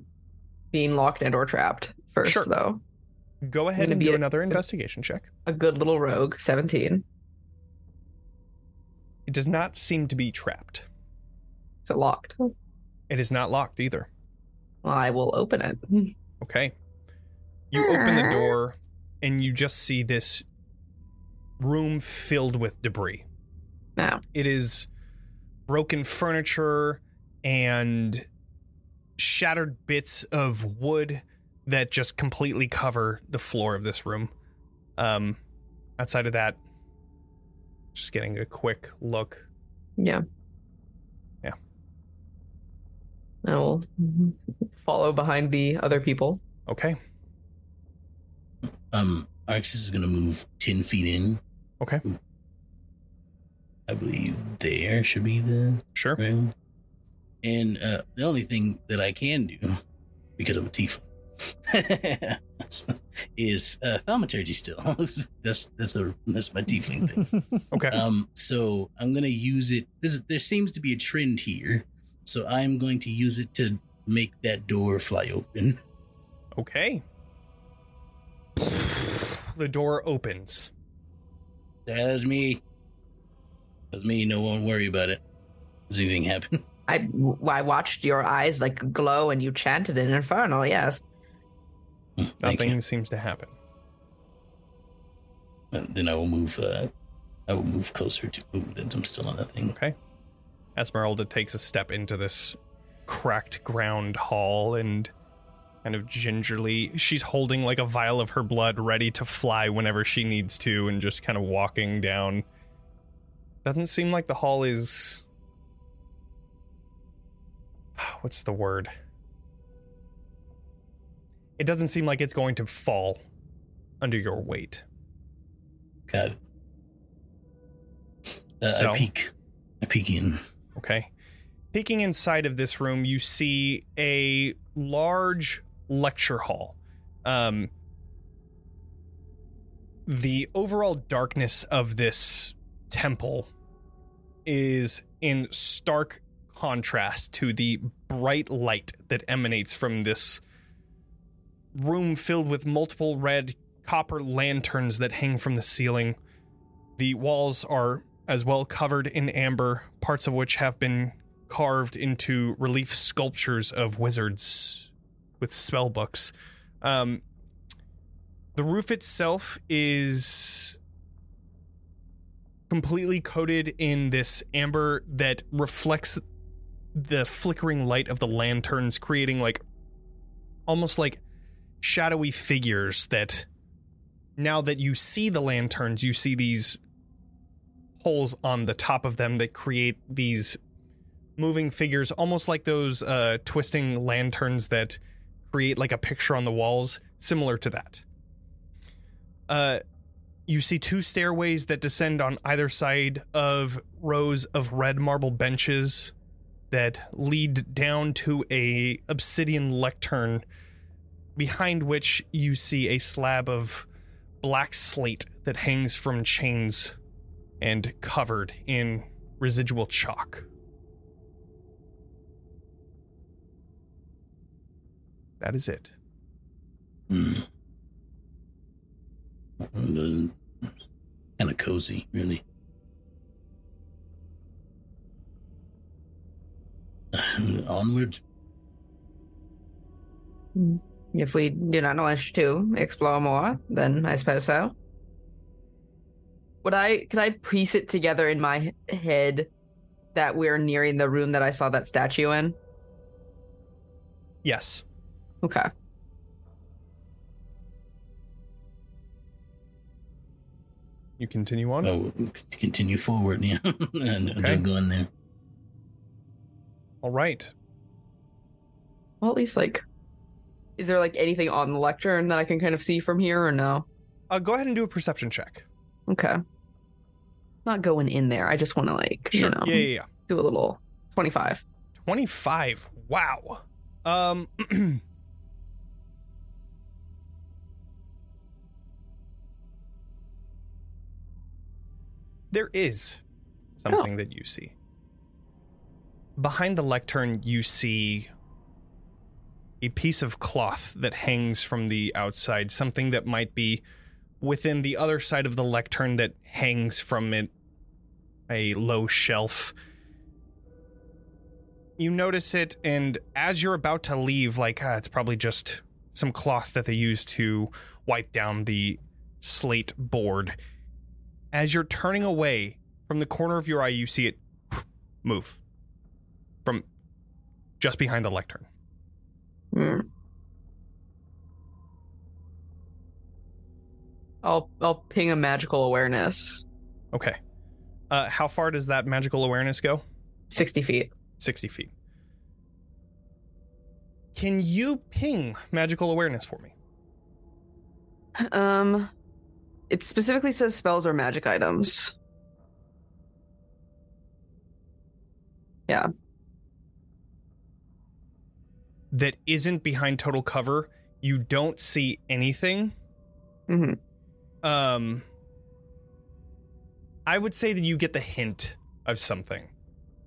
being locked and or trapped first, Sure. though. Go ahead and do a- another investigation check. A good little rogue, 17. It does not seem to be trapped. Is it locked? It is not locked either. I will open it. Okay. You open the door and you just see this room filled with debris. Now, It is broken furniture and shattered bits of wood that just completely cover the floor of this room. Um, outside of that, just getting a quick look. yeah. Yeah. I will follow behind the other people. Okay. Um, Arxes is going to move 10 feet in. Okay. I believe there should be the Sure. round. And uh, the only thing that I can do, because I'm a tiefling, is uh, thaumaturgy still. that's that's a that's my tiefling thing. Okay. Um, so I'm gonna use it. This, there seems to be a trend here, so I'm going to use it to make that door fly open. Okay. The door opens. That's me. That's me. No one worry about it. Does anything happen? I, I watched your eyes like glow and you chanted an infernal, yes. Nothing seems to happen. Uh, Then I will move. Uh, I will move closer to. I'm still on that thing. Okay. Esmeralda takes a step into this cracked ground hall and kind of gingerly she's holding like a vial of her blood ready to fly whenever she needs to and just kind of walking down. Doesn't seem like the hall is what's the word? It doesn't seem like it's going to fall under your weight. Got it. Uh, So? I peek. I peek in. Okay. Peeking inside of this room, you see a large lecture hall. Um, the overall darkness of this temple is in stark contrast to the bright light that emanates from this room filled with multiple red copper lanterns that hang from the ceiling. The walls are as well covered in amber, parts of which have been carved into relief sculptures of wizards with spell books. Um, the roof itself is completely coated in this amber that reflects the flickering light of the lanterns, creating like almost like shadowy figures that now that you see the lanterns, you see these holes on the top of them that create these moving figures, almost like those uh, twisting lanterns that create like a picture on the walls, similar to that. Uh, you see two stairways that descend on either side of rows of red marble benches that lead down to a obsidian lectern behind which you see a slab of black slate that hangs from chains and covered in residual chalk. That is it. Hmm. kind of cozy, really. Onward. If we do not wish to explore more, then I suppose so. Would I could I piece it together in my head that we're nearing the room that I saw that statue in? Yes. Okay. You continue on. Oh, continue forward, yeah. and Okay. don't go in there. All right. Well, at least like, is there like anything on the lectern that I can kind of see from here or no? Uh, go ahead and do a perception check. Okay. Not going in there. I just want to like Sure. you know Yeah, yeah, yeah. do a little twenty five. 25. Wow. Um There is something that you see. Behind the lectern you see a piece of cloth that hangs from the outside, something that might be within the other side of the lectern that hangs from it a low shelf you notice it, and as you're about to leave, like ah, it's probably just some cloth that they use to wipe down the slate board. As you're turning away from the corner of your eye, you see it move from just behind the lectern. Hmm. I'll I'll ping a magical awareness. Okay. Uh, how far does that magical awareness go? Sixty feet. 60 feet. Can you ping magical awareness for me? Um, it specifically says spells or magic items. Yeah. That isn't behind total cover. You don't see anything. hmm Um, I would say that you get the hint of something.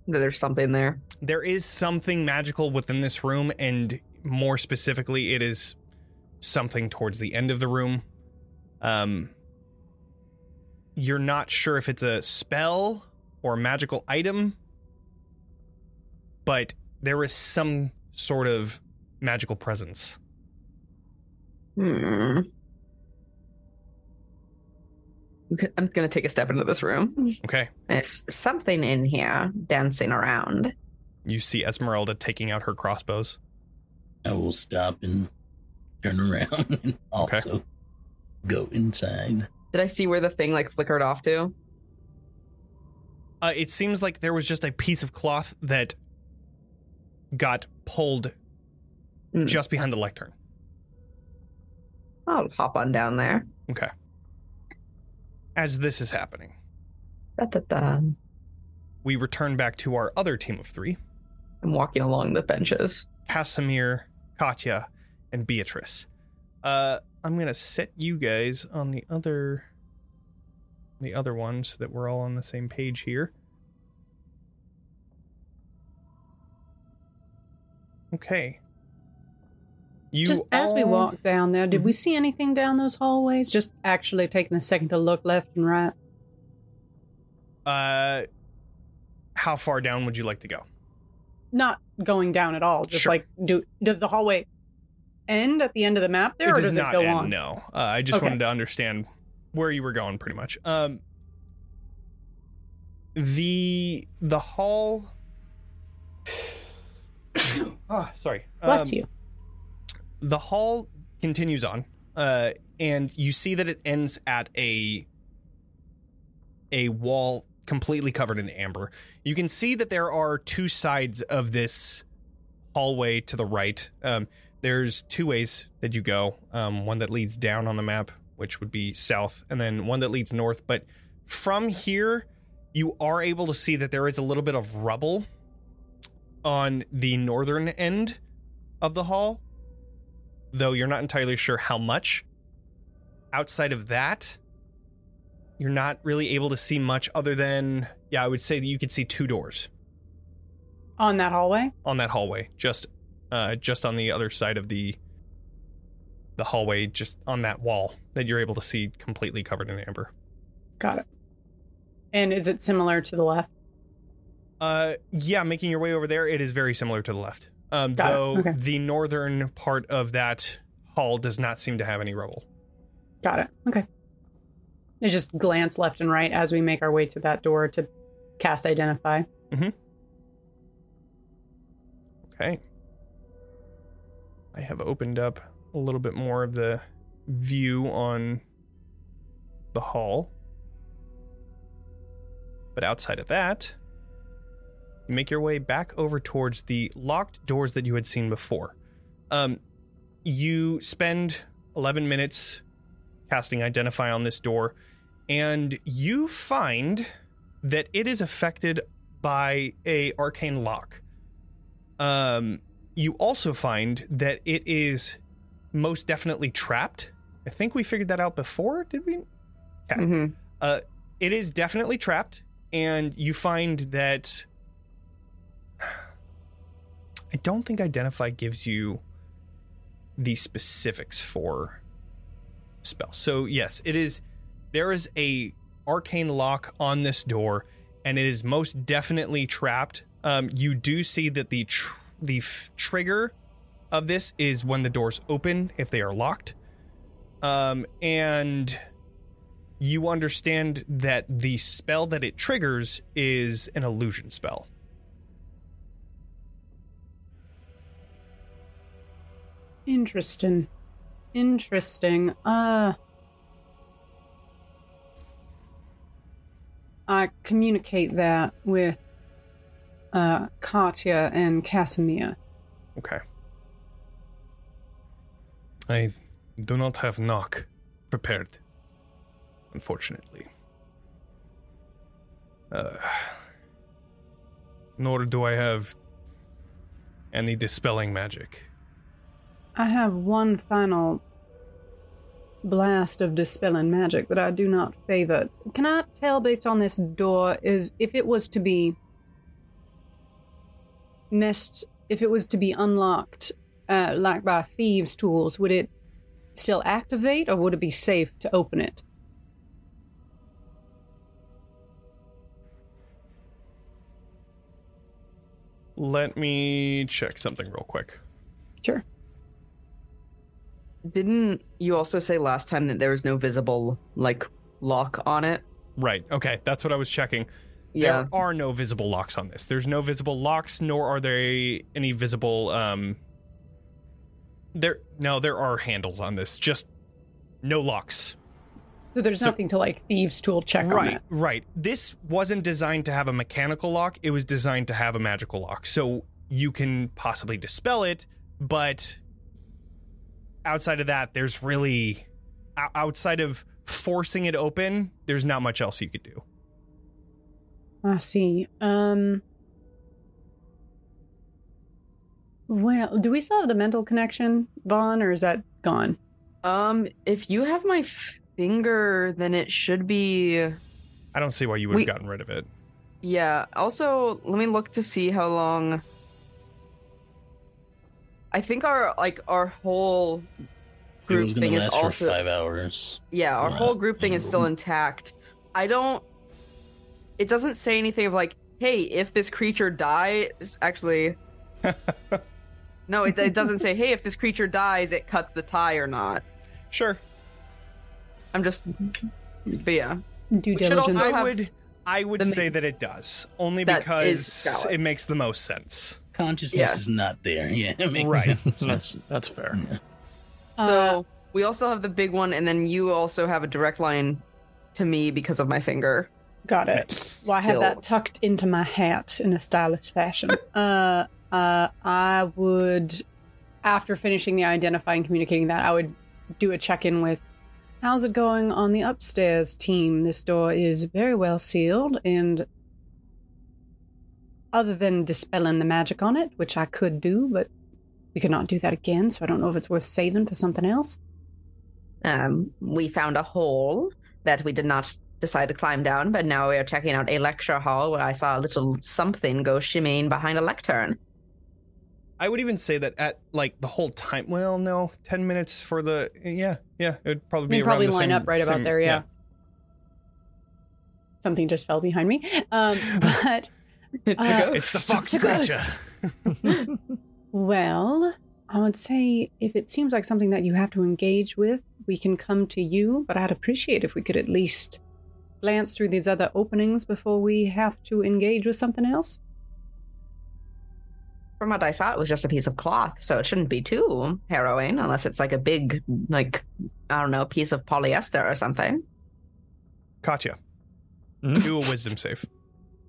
There's something there. There is something magical within this room, and more specifically, it is something towards the end of the room. Um, you're not sure if it's a spell or a magical item, but there is some sort of magical presence. Hmm. I'm gonna take a step into this room. Okay. There's something in here dancing around. You see Esmeralda taking out her crossbows. I will stop and turn around and also go inside. Did I see where the thing like flickered off to? Uh, it seems like there was just a piece of cloth that got pulled Hmm. just behind the lectern. I'll hop on down there. Okay. As this is happening, Da-da-da. we return back to our other team of three I'm walking along the benches. Kasimir, Katya, and Beatrice. Uh, I'm gonna set you guys on the other the other ones so that we're all on the same page here. Okay. You Just as we all- walked down there, did we see anything down those hallways? Just actually taking a second to look left and right. Uh, how far down would you like to go? Not going down at all. Just Sure. like do does the hallway end at the end of the map there, or does does it not go end, on? No, uh, I just Okay. wanted to understand where you were going, pretty much. Um, the the hall. ah, sorry. Bless Um, you. the hall continues on uh and you see that it ends at a a wall completely covered in amber you can see that there are two sides of this hallway to the right um there's two ways that you go um one that leads down on the map which would be south and then one that leads north but from here you are able to see that there is a little bit of rubble on the northern end of the hall though you're not entirely sure how much. Outside of that, you're not really able to see much other than, yeah, I would say that you could see two doors On that hallway? on that hallway, just uh, just on the other side of the the hallway just on that wall that you're able to see completely covered in amber. Got it. And is it similar to the left? Uh, yeah, making your way over there, it is very similar to the left. Um, though Okay. the northern part of that hall does not seem to have any rubble. Got it. Okay. I just glance left and right as we make our way to that door to cast identify. Okay. I have opened up a little bit more of the view on the hall. But outside of that, make your way back over towards the locked doors that you had seen before. Um, you spend 11 minutes casting Identify on this door, and you find that it is affected by a arcane lock. Um, you also find that it is most definitely trapped. I think we figured that out before, did we? Okay. hmm Uh, it is definitely trapped, and you find that. I don't think Identify gives you the specifics for spell. So yes, it is. There is a arcane lock on this door, and it is most definitely trapped. Um, you do see that the tr- the f- trigger of this is when the doors open if they are locked. Um, and you understand that the spell that it triggers is an illusion spell. Interesting. Interesting. Uh I communicate that with uh Katya and Kasimir. Okay. I do not have knock prepared, unfortunately. Uh, nor do I have any dispelling magic. I have one final blast of dispelling magic that I do not favor. Can I tell based on this door is if it was to be missed if it was to be unlocked uh, like by thieves tools, would it still activate or would it be safe to open it? Let me check something real quick. Sure. Didn't you also say last time that there was no visible like lock on it? Right. Okay. That's what I was checking. Yeah. There are no visible locks on this. There's no visible locks, nor are there any visible um there no, there are handles on this, just no locks. So there's So- nothing to like thieves tool check on Right, right. This wasn't designed to have a mechanical lock, it was designed to have a magical lock. So you can possibly dispel it, but outside of that, there's really outside of forcing it open, there's not much else you could do. I see. Um. Well, do we still have the mental connection, Von, or is that gone? Um, if you have my finger, then it should be. I don't see why you would have We- gotten rid of it. Yeah. Also, let me look to see how long. I think our like our whole It group was gonna thing is last for also five hours. yeah, our Wow. whole group thing is still intact. I don't. It doesn't say anything of like, hey, if this creature dies, actually. no, it, it doesn't say, hey, if this creature dies, it cuts the tie or not. Sure. I'm just, but yeah, Due We also diligence. I would I would say that it does. Only because it makes the most sense. Consciousness Yeah. is not there. Yeah, it makes Right. sense. That's that's fair. Uh, So we also have the big one, and then you also have a direct line to me because of my finger. got it. Well, I have that tucked into my hat in a stylish fashion. uh, uh, I would, after finishing the identifying, communicating that, I would do a check in with. How's it going on the upstairs team? This door is very well sealed, and other than dispelling the magic on it, which I could do, but we could not do that again, so I don't know if it's worth saving for something else. Um, we found a hole that we did not decide to climb down, but now we are checking out a lecture hall where I saw a little something go shimmying behind a lectern. I would even say that at like the whole time. Well, no, ten minutes for the yeah, yeah. It would probably be They'd around probably the line same- up right about same- there, yeah. Something just fell behind me. Um, but It's Uh, a ghost. It's the fox It's scratcher. Well, I would say if it seems like something that you have to engage with, we can come to you, but I'd appreciate if we could at least glance through these other openings before we have to engage with something else. From what I saw, it was just a piece of cloth, so it shouldn't be too harrowing unless it's like a big, like, I don't know, piece of polyester or something. Katya, do a wisdom save.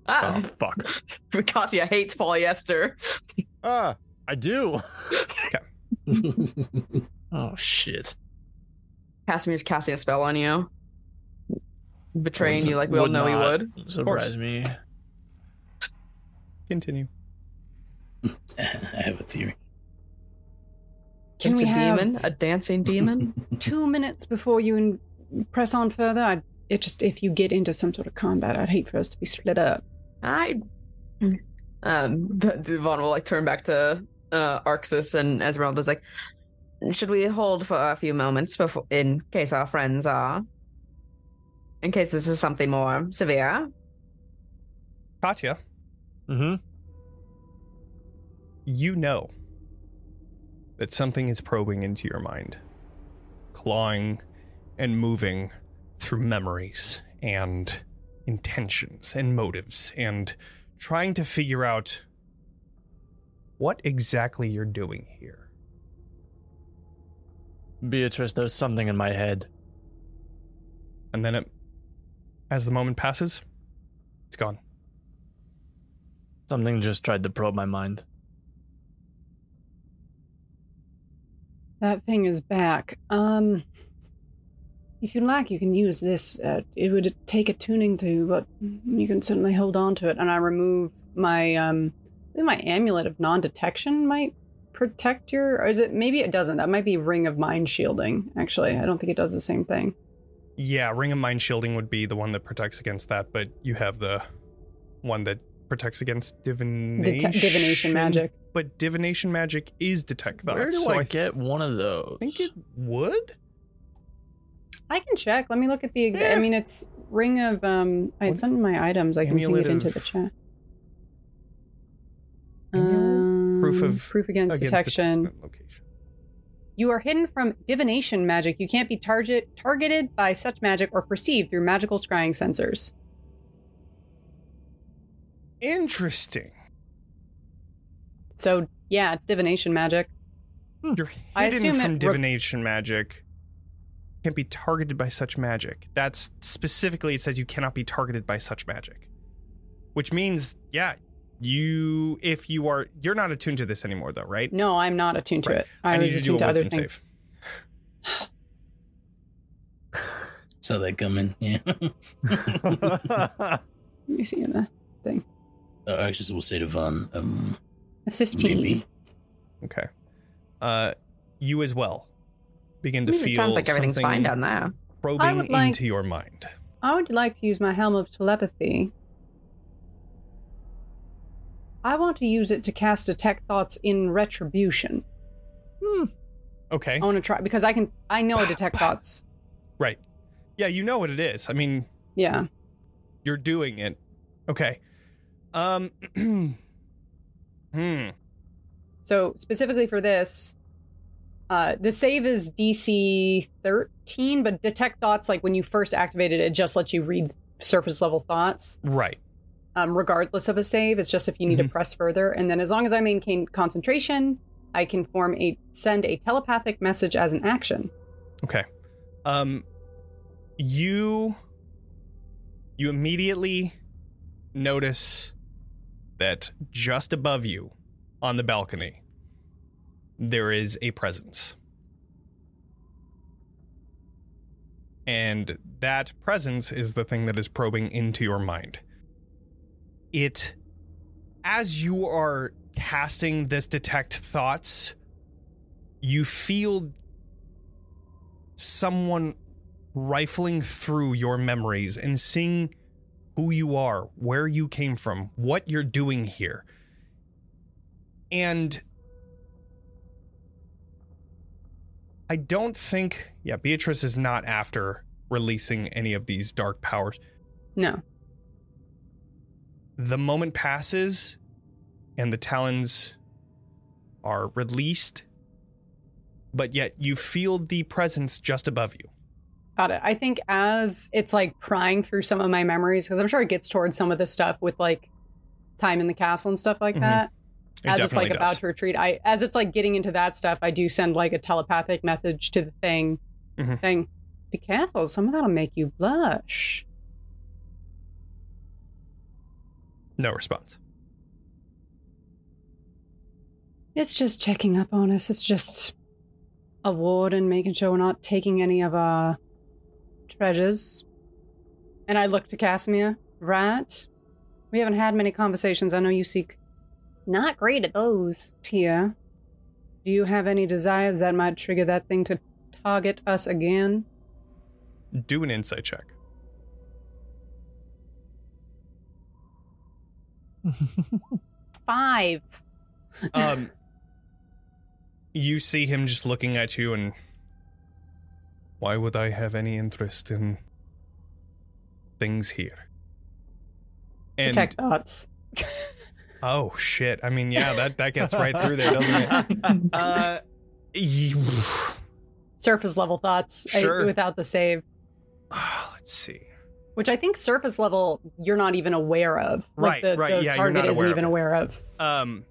Ah, Oh, fuck. Katya hates polyester. Ah, I do. Oh, shit. Kasimir's casting a spell on you. Betraying Would- you like we all would know he not would. Surprise me. Continue. I have a theory. Can it's we a have demon, a dancing demon. two minutes before you in- press on further? I, it just if you get into some sort of combat, I'd hate for us to be split up. I um, D- Devan will like turn back to uh, Arxes and Esmeralda's like, should we hold for a few moments before, in case our friends are, in case this is something more severe. Katya, Mm-hmm. you know that something is probing into your mind, clawing and moving through memories and intentions and motives and trying to figure out what exactly you're doing here. Beatrice, there's something in my head. And then it, as the moment passes, it's gone. Something just tried to probe my mind. That thing is back. Um, if you like, you can use this. Uh, it would take a tuning to, but you can certainly hold on to it. And I remove my um, I think my amulet of non-detection might protect your. Or is it? Maybe it doesn't. That might be ring of mind shielding. Actually, I don't think it does the same thing. Yeah, Ring of Mind Shielding would be the one that protects against that, but you have the one that protects against divination. Dete- divination magic. But divination magic is detect thoughts. Where do so I, I get one of those? I think it would. I can check. Let me look at the. Exa- I Eh. mean, it's ring of. Um, I had some of my items. I can ping it into the chat. Amulet? Proof Um, of- proof against, Against detection. location. You are hidden from divination magic. You can't be target targeted by such magic or perceived through magical scrying sensors. Interesting. So yeah, it's divination magic. You're I hidden from it re- divination magic. Can't be targeted by such magic. That's specifically it says you cannot be targeted by such magic. Which means, yeah, you if you are you're not attuned to this anymore though, right? No, I'm not attuned to it. I, need you to do attuned a to other wisdom save. Saw that coming. Yeah. Let me see in the thing. uh, Arxes will say to Von, um, A Fifteen. maybe. Okay. Uh you as well begin to it feel sounds like everything's something fine down there. probing like- into your mind. I would like to use my helm of telepathy. I want to use it to cast detect thoughts in retribution. Hmm. Okay. I want to try because I can. I know a detect thoughts. Right. Yeah, you know what it is. I mean, Yeah. you're doing it. Okay. Um Hmm. So specifically for this, uh, the save is DC 13, but detect thoughts, like when you first activated it, just lets you read surface level thoughts, Right. um, regardless of a save. It's just if you need to Mhm. press further. And then as long as I maintain concentration, I can form a send a telepathic message as an action. Okay. Um you you immediately notice that just above you on the balcony there is a presence. And that presence is the thing that is probing into your mind. It as you are casting this detect thoughts, you feel someone rifling through your memories and seeing who you are, where you came from, what you're doing here. And I don't think, yeah, Beatrice is not after releasing any of these dark powers. No. The moment passes and the talons are released, but yet you feel the presence just above you. Got it. I think as it's like prying through some of my memories, because I'm sure it gets towards some of the stuff with like time in the castle and stuff like Mhm. that. As it's like definitely about to retreat, I as it's like getting into that stuff, I do send like a telepathic message to the thing, Mhm. saying, "Be careful, some of that'll make you blush." No response. It's just checking up on us. It's just a ward and making sure we're not taking any of our treasures. And I look to Kasimir. Right? We haven't had many conversations. I know you seek not great at those Tia, Do you have any desires that might trigger that thing to target us again? Do an insight check. Five. Um, you see him just looking at you, and why would I have any interest in things here? And Detect thoughts. Oh shit! I mean, yeah, that that gets right through there, doesn't it? Uh, you, Surface level thoughts I- Sure. without the save. let's see. Which I think surface level you're not even aware of. Right, like the, right, The yeah, you're target not isn't aware of even aware of. Um,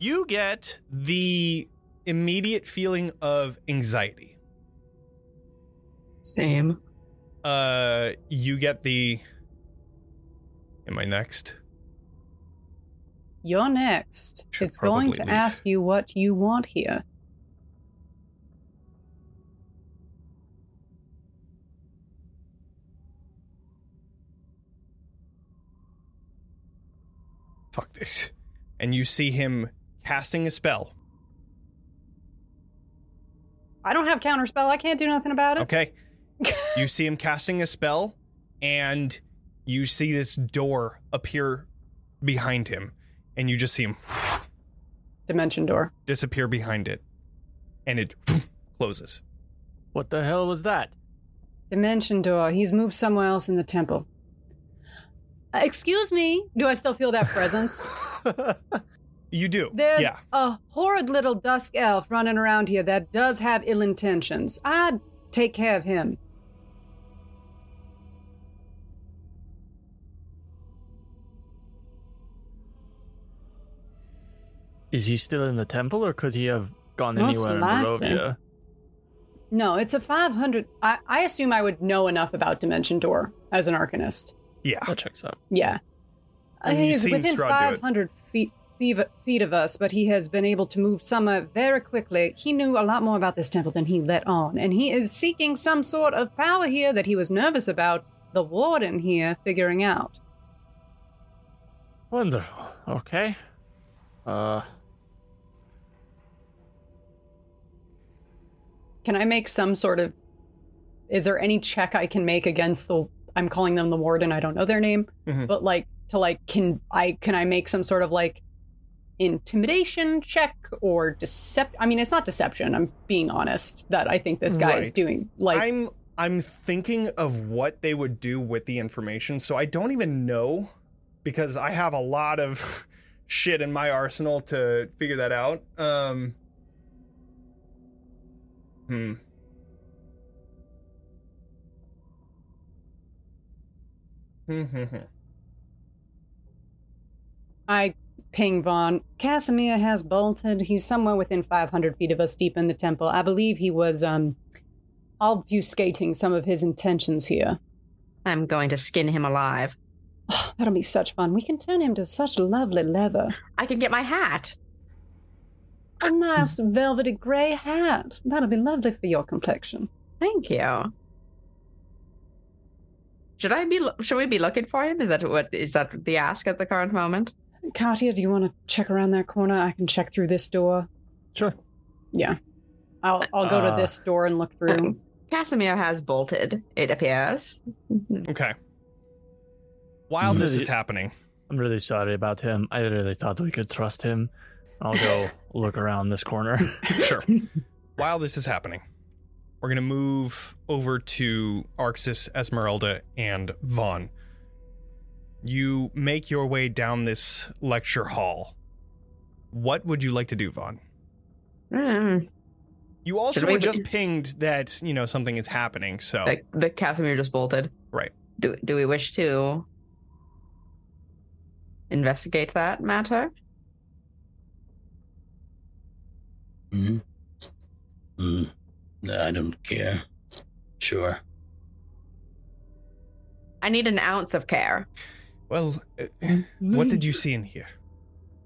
you get the immediate feeling of anxiety. Same. Uh, you get the. Am I next? You're next. Should it's going to leave. ask you what you want here. Fuck this. And you see him casting a spell. I don't have counterspell. I can't do nothing about it. Okay. you see him casting a spell, and you see this door appear behind him, and you just see him Dimension door. disappear behind it, and it closes. what the hell was that? Dimension door. He's moved somewhere else in the temple. Uh, excuse me. Do I still feel that presence? You do. There's yeah. a horrid little dusk elf running around here that does have ill intentions. I'd take care of him. Is he still in the temple, or could he have gone Most anywhere in likely. Barovia? No, it's a 500. I, I assume I would know enough about Dimension Door as an Arcanist. Yeah. That checks out. Yeah. Uh, And you've He's seen within Strahd do it. 500 feet, feet, feet of us, but he has been able to move somewhere very quickly. He knew a lot more about this temple than he let on, and he is seeking some sort of power here that he was nervous about the warden here figuring out. Wonderful. Okay. Uh, Can I make some sort of. Is there any check I can make against the. I'm calling them the warden, I don't know their name, Mhm. but like to like can I can I make some sort of like intimidation check or decept I mean it's not deception, I'm being honest that I think this guy is doing like I'm I'm thinking of what they would do with the information, so I don't even know because I have a lot of shit in my arsenal to figure that out. Um Hmm. Hmm, hmm, hmm. I ping Von. Kasimir has bolted. He's somewhere within 500 feet of us deep in the temple. I believe he was um obfuscating some of his intentions here. I'm going to skin him alive. Oh, that'll be such fun. We can turn him to such lovely leather. I can get my hat. A nice velvety grey hat. That'll be lovely for your complexion. Thank you. Should I be? Should we be looking for him? Is that what? Is that the ask at the current moment? Katya, do you want to check around that corner? I can check through this door. sure. Yeah. I'll I'll go to Uh, this door and look through. Um, Kasimir has bolted. It appears. Okay. While this is happening, I'm really sorry about him. I really thought we could trust him. I'll go look around this corner. Sure. While this is happening, we're going to move over to Arxes, Esmeralda, and Von. You make your way down this lecture hall. What would you like to do, Von? Mm, You also we- were just pinged that, you know, something is happening, so. the, the Kasimir just bolted. Right. Do do we wish to investigate that matter? Hmm? Hmm. I don't care. Sure. I need an ounce of care. Well, uh, what did you see in here?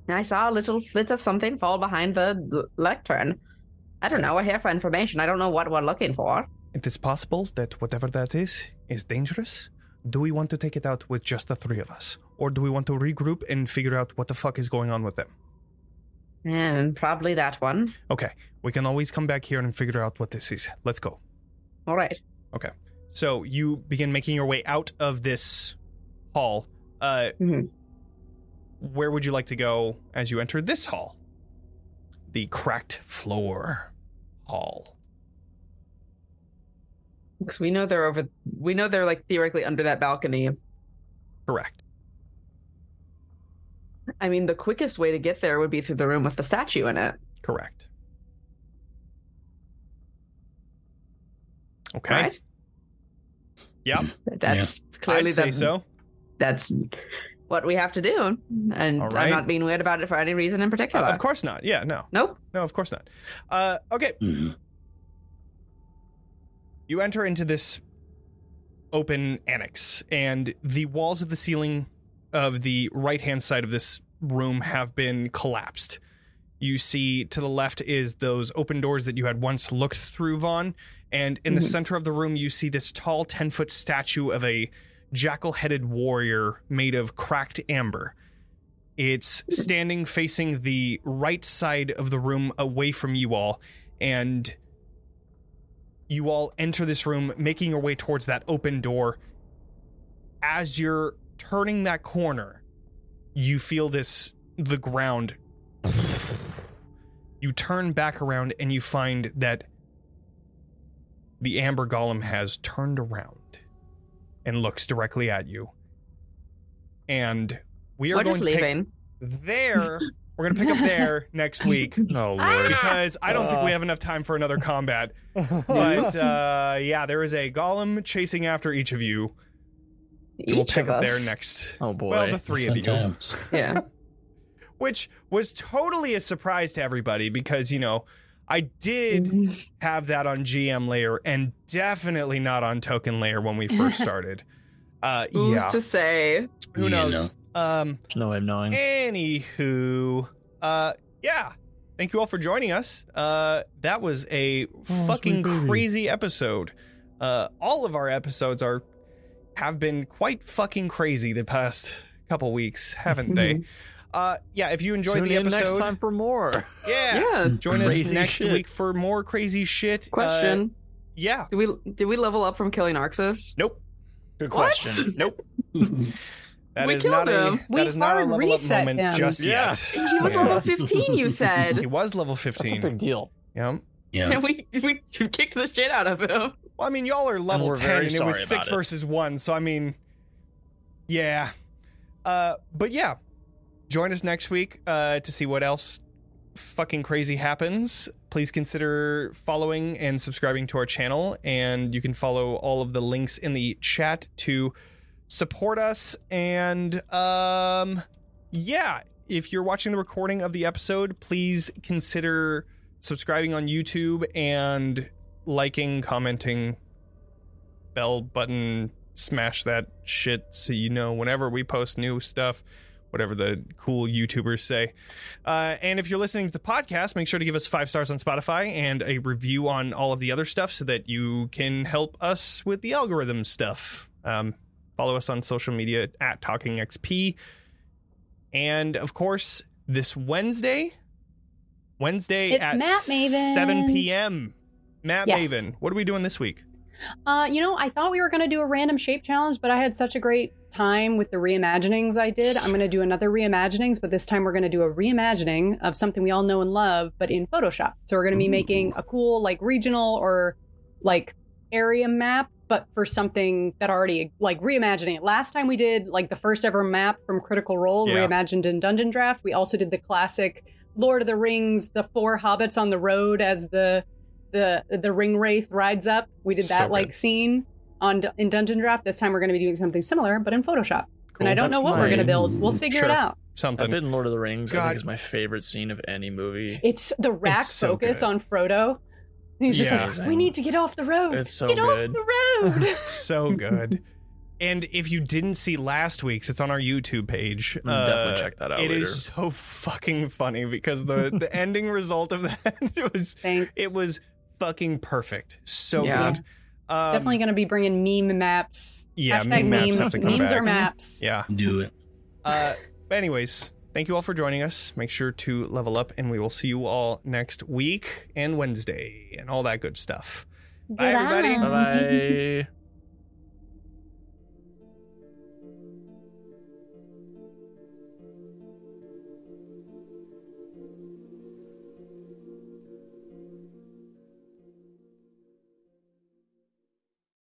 I saw a little flit of something fall behind the l- lectern. I don't know. We're here for information. I don't know what we're looking for. It is possible that whatever that is is dangerous. Do we want to take it out with just the three of us? Or do we want to regroup and figure out what the fuck is going on with them? And probably that one. Okay, we can always come back here and figure out what this is. Let's go. All right. Okay. So you begin making your way out of this hall. Uh, Mhm. Where would you like to go as you enter this hall? The cracked floor hall. Because we know they're over. We know they're like theoretically under that balcony. Correct. I mean, the quickest way to get there would be through the room with the statue in it. Correct. Okay. Right? Yep. That's clearly I'd say the, so. that's what we have to do. And All right. I'm not being weird about it for any reason in Uh, particular. of course not. Yeah, no. Nope. No, of course not. Uh, okay. Hmm. You enter into this open annex, and the walls of the ceiling of the right hand side of this room have been collapsed. You see to the left is those open doors that you had once looked through, Von. And in the mm-hmm. center of the room, you see this tall 10 foot statue of a jackal headed warrior made of cracked amber. It's standing facing the right side of the room away from you all, and you all enter this room, making your way towards that open door. As you're turning that corner, you feel this the ground. You turn back around and you find that the amber golem has turned around and looks directly at you. And we are We're going just to pick leaving. there. We're going to pick up there next week oh lord. because I don't think we have enough time for another combat. But uh, yeah, there is a golem chasing after each of you. We'll pick of up us. there next. Oh boy. Well, the three of Fun you, times. Yeah. which was totally a surprise to everybody because you know I did have that on GM layer and definitely not on token layer when we first started. Uh, Who's yeah, to say? who You knows? Um, There's no way of knowing. Anywho, uh, yeah. Thank you all for joining us. Uh, that was a fucking crazy. crazy episode. Uh, all of our episodes are have been quite fucking crazy the past couple weeks, haven't they? Uh, yeah. If you enjoyed Tune the in episode, next time for more. yeah, Yeah. join us next shit. week for more crazy shit. Uh, Question: yeah. Did we did we level up from killing Arxes? Nope. Good What? question. Nope. That We is killed not a him. We that is not a hard level up reset moment him. just Yeah. yet. He was Yeah. level 15. You said. He was level 15. That's a 15. big deal. Yeah. Yeah. And we we kicked the shit out of him. Well, I mean, y'all are level we're 10 and it was 6 it. versus 1, so I mean, yeah. Uh, but yeah, join us next week uh, to see what else fucking crazy happens. Please consider following and subscribing to our channel, and you can follow all of the links in the chat to support us. And um, yeah, if you're watching the recording of the episode, please consider subscribing on YouTube and liking, commenting, bell button, smash that shit so you know whenever we post new stuff, whatever the cool YouTubers say. Uh, and if you're listening to the podcast, make sure to give us five stars on Spotify and a review on all of the other stuff so that you can help us with the algorithm stuff. Um, follow us on social media at Talking XP. And of course, this Wednesday, Wednesday It's at Matt Maven. 7 p.m. Matt Yes. Maven. What are we doing this week? Uh, you know, I thought we were going to do a random shape challenge, but I had such a great time with the reimaginings I did. I'm going to do another reimaginings, but this time we're going to do a reimagining of something we all know and love, but in Photoshop. So we're going to be making a cool, like, regional or like area map, but for something that already, like, reimagining it. Last time we did, like, the first ever map from Critical Role, Yeah. reimagined in Dungeondraft. We also did the classic Lord of the Rings, the four hobbits on the road as the the the ring wraith rides up. We did that So like scene on in Dungeondraft. This time we're going to be doing something similar, but in Photoshop. Cool. and I don't That's know what we're going to build. We'll figure Sure. it out. That Something. bit in Lord of the Rings, I think, is my favorite scene of any movie. It's the rack so focus good. on Frodo. He's just Yeah. like, we need to get off the road. It's so get good. off the road. so good. And if you didn't see last week's, it's on our YouTube page. Mm, definitely check that out It is later. so fucking funny because the the ending result of that it was Thanks. it was fucking perfect. So Yeah. good. Um, Definitely going to be bringing meme maps. Yeah, Hashtag meme maps memes. have to come memes back. are maps. Yeah. Do it. Uh, but anyways, thank you all for joining us. Make sure to level up, and we will see you all next week and Wednesday and all that good stuff. Bye, everybody. Bye bye.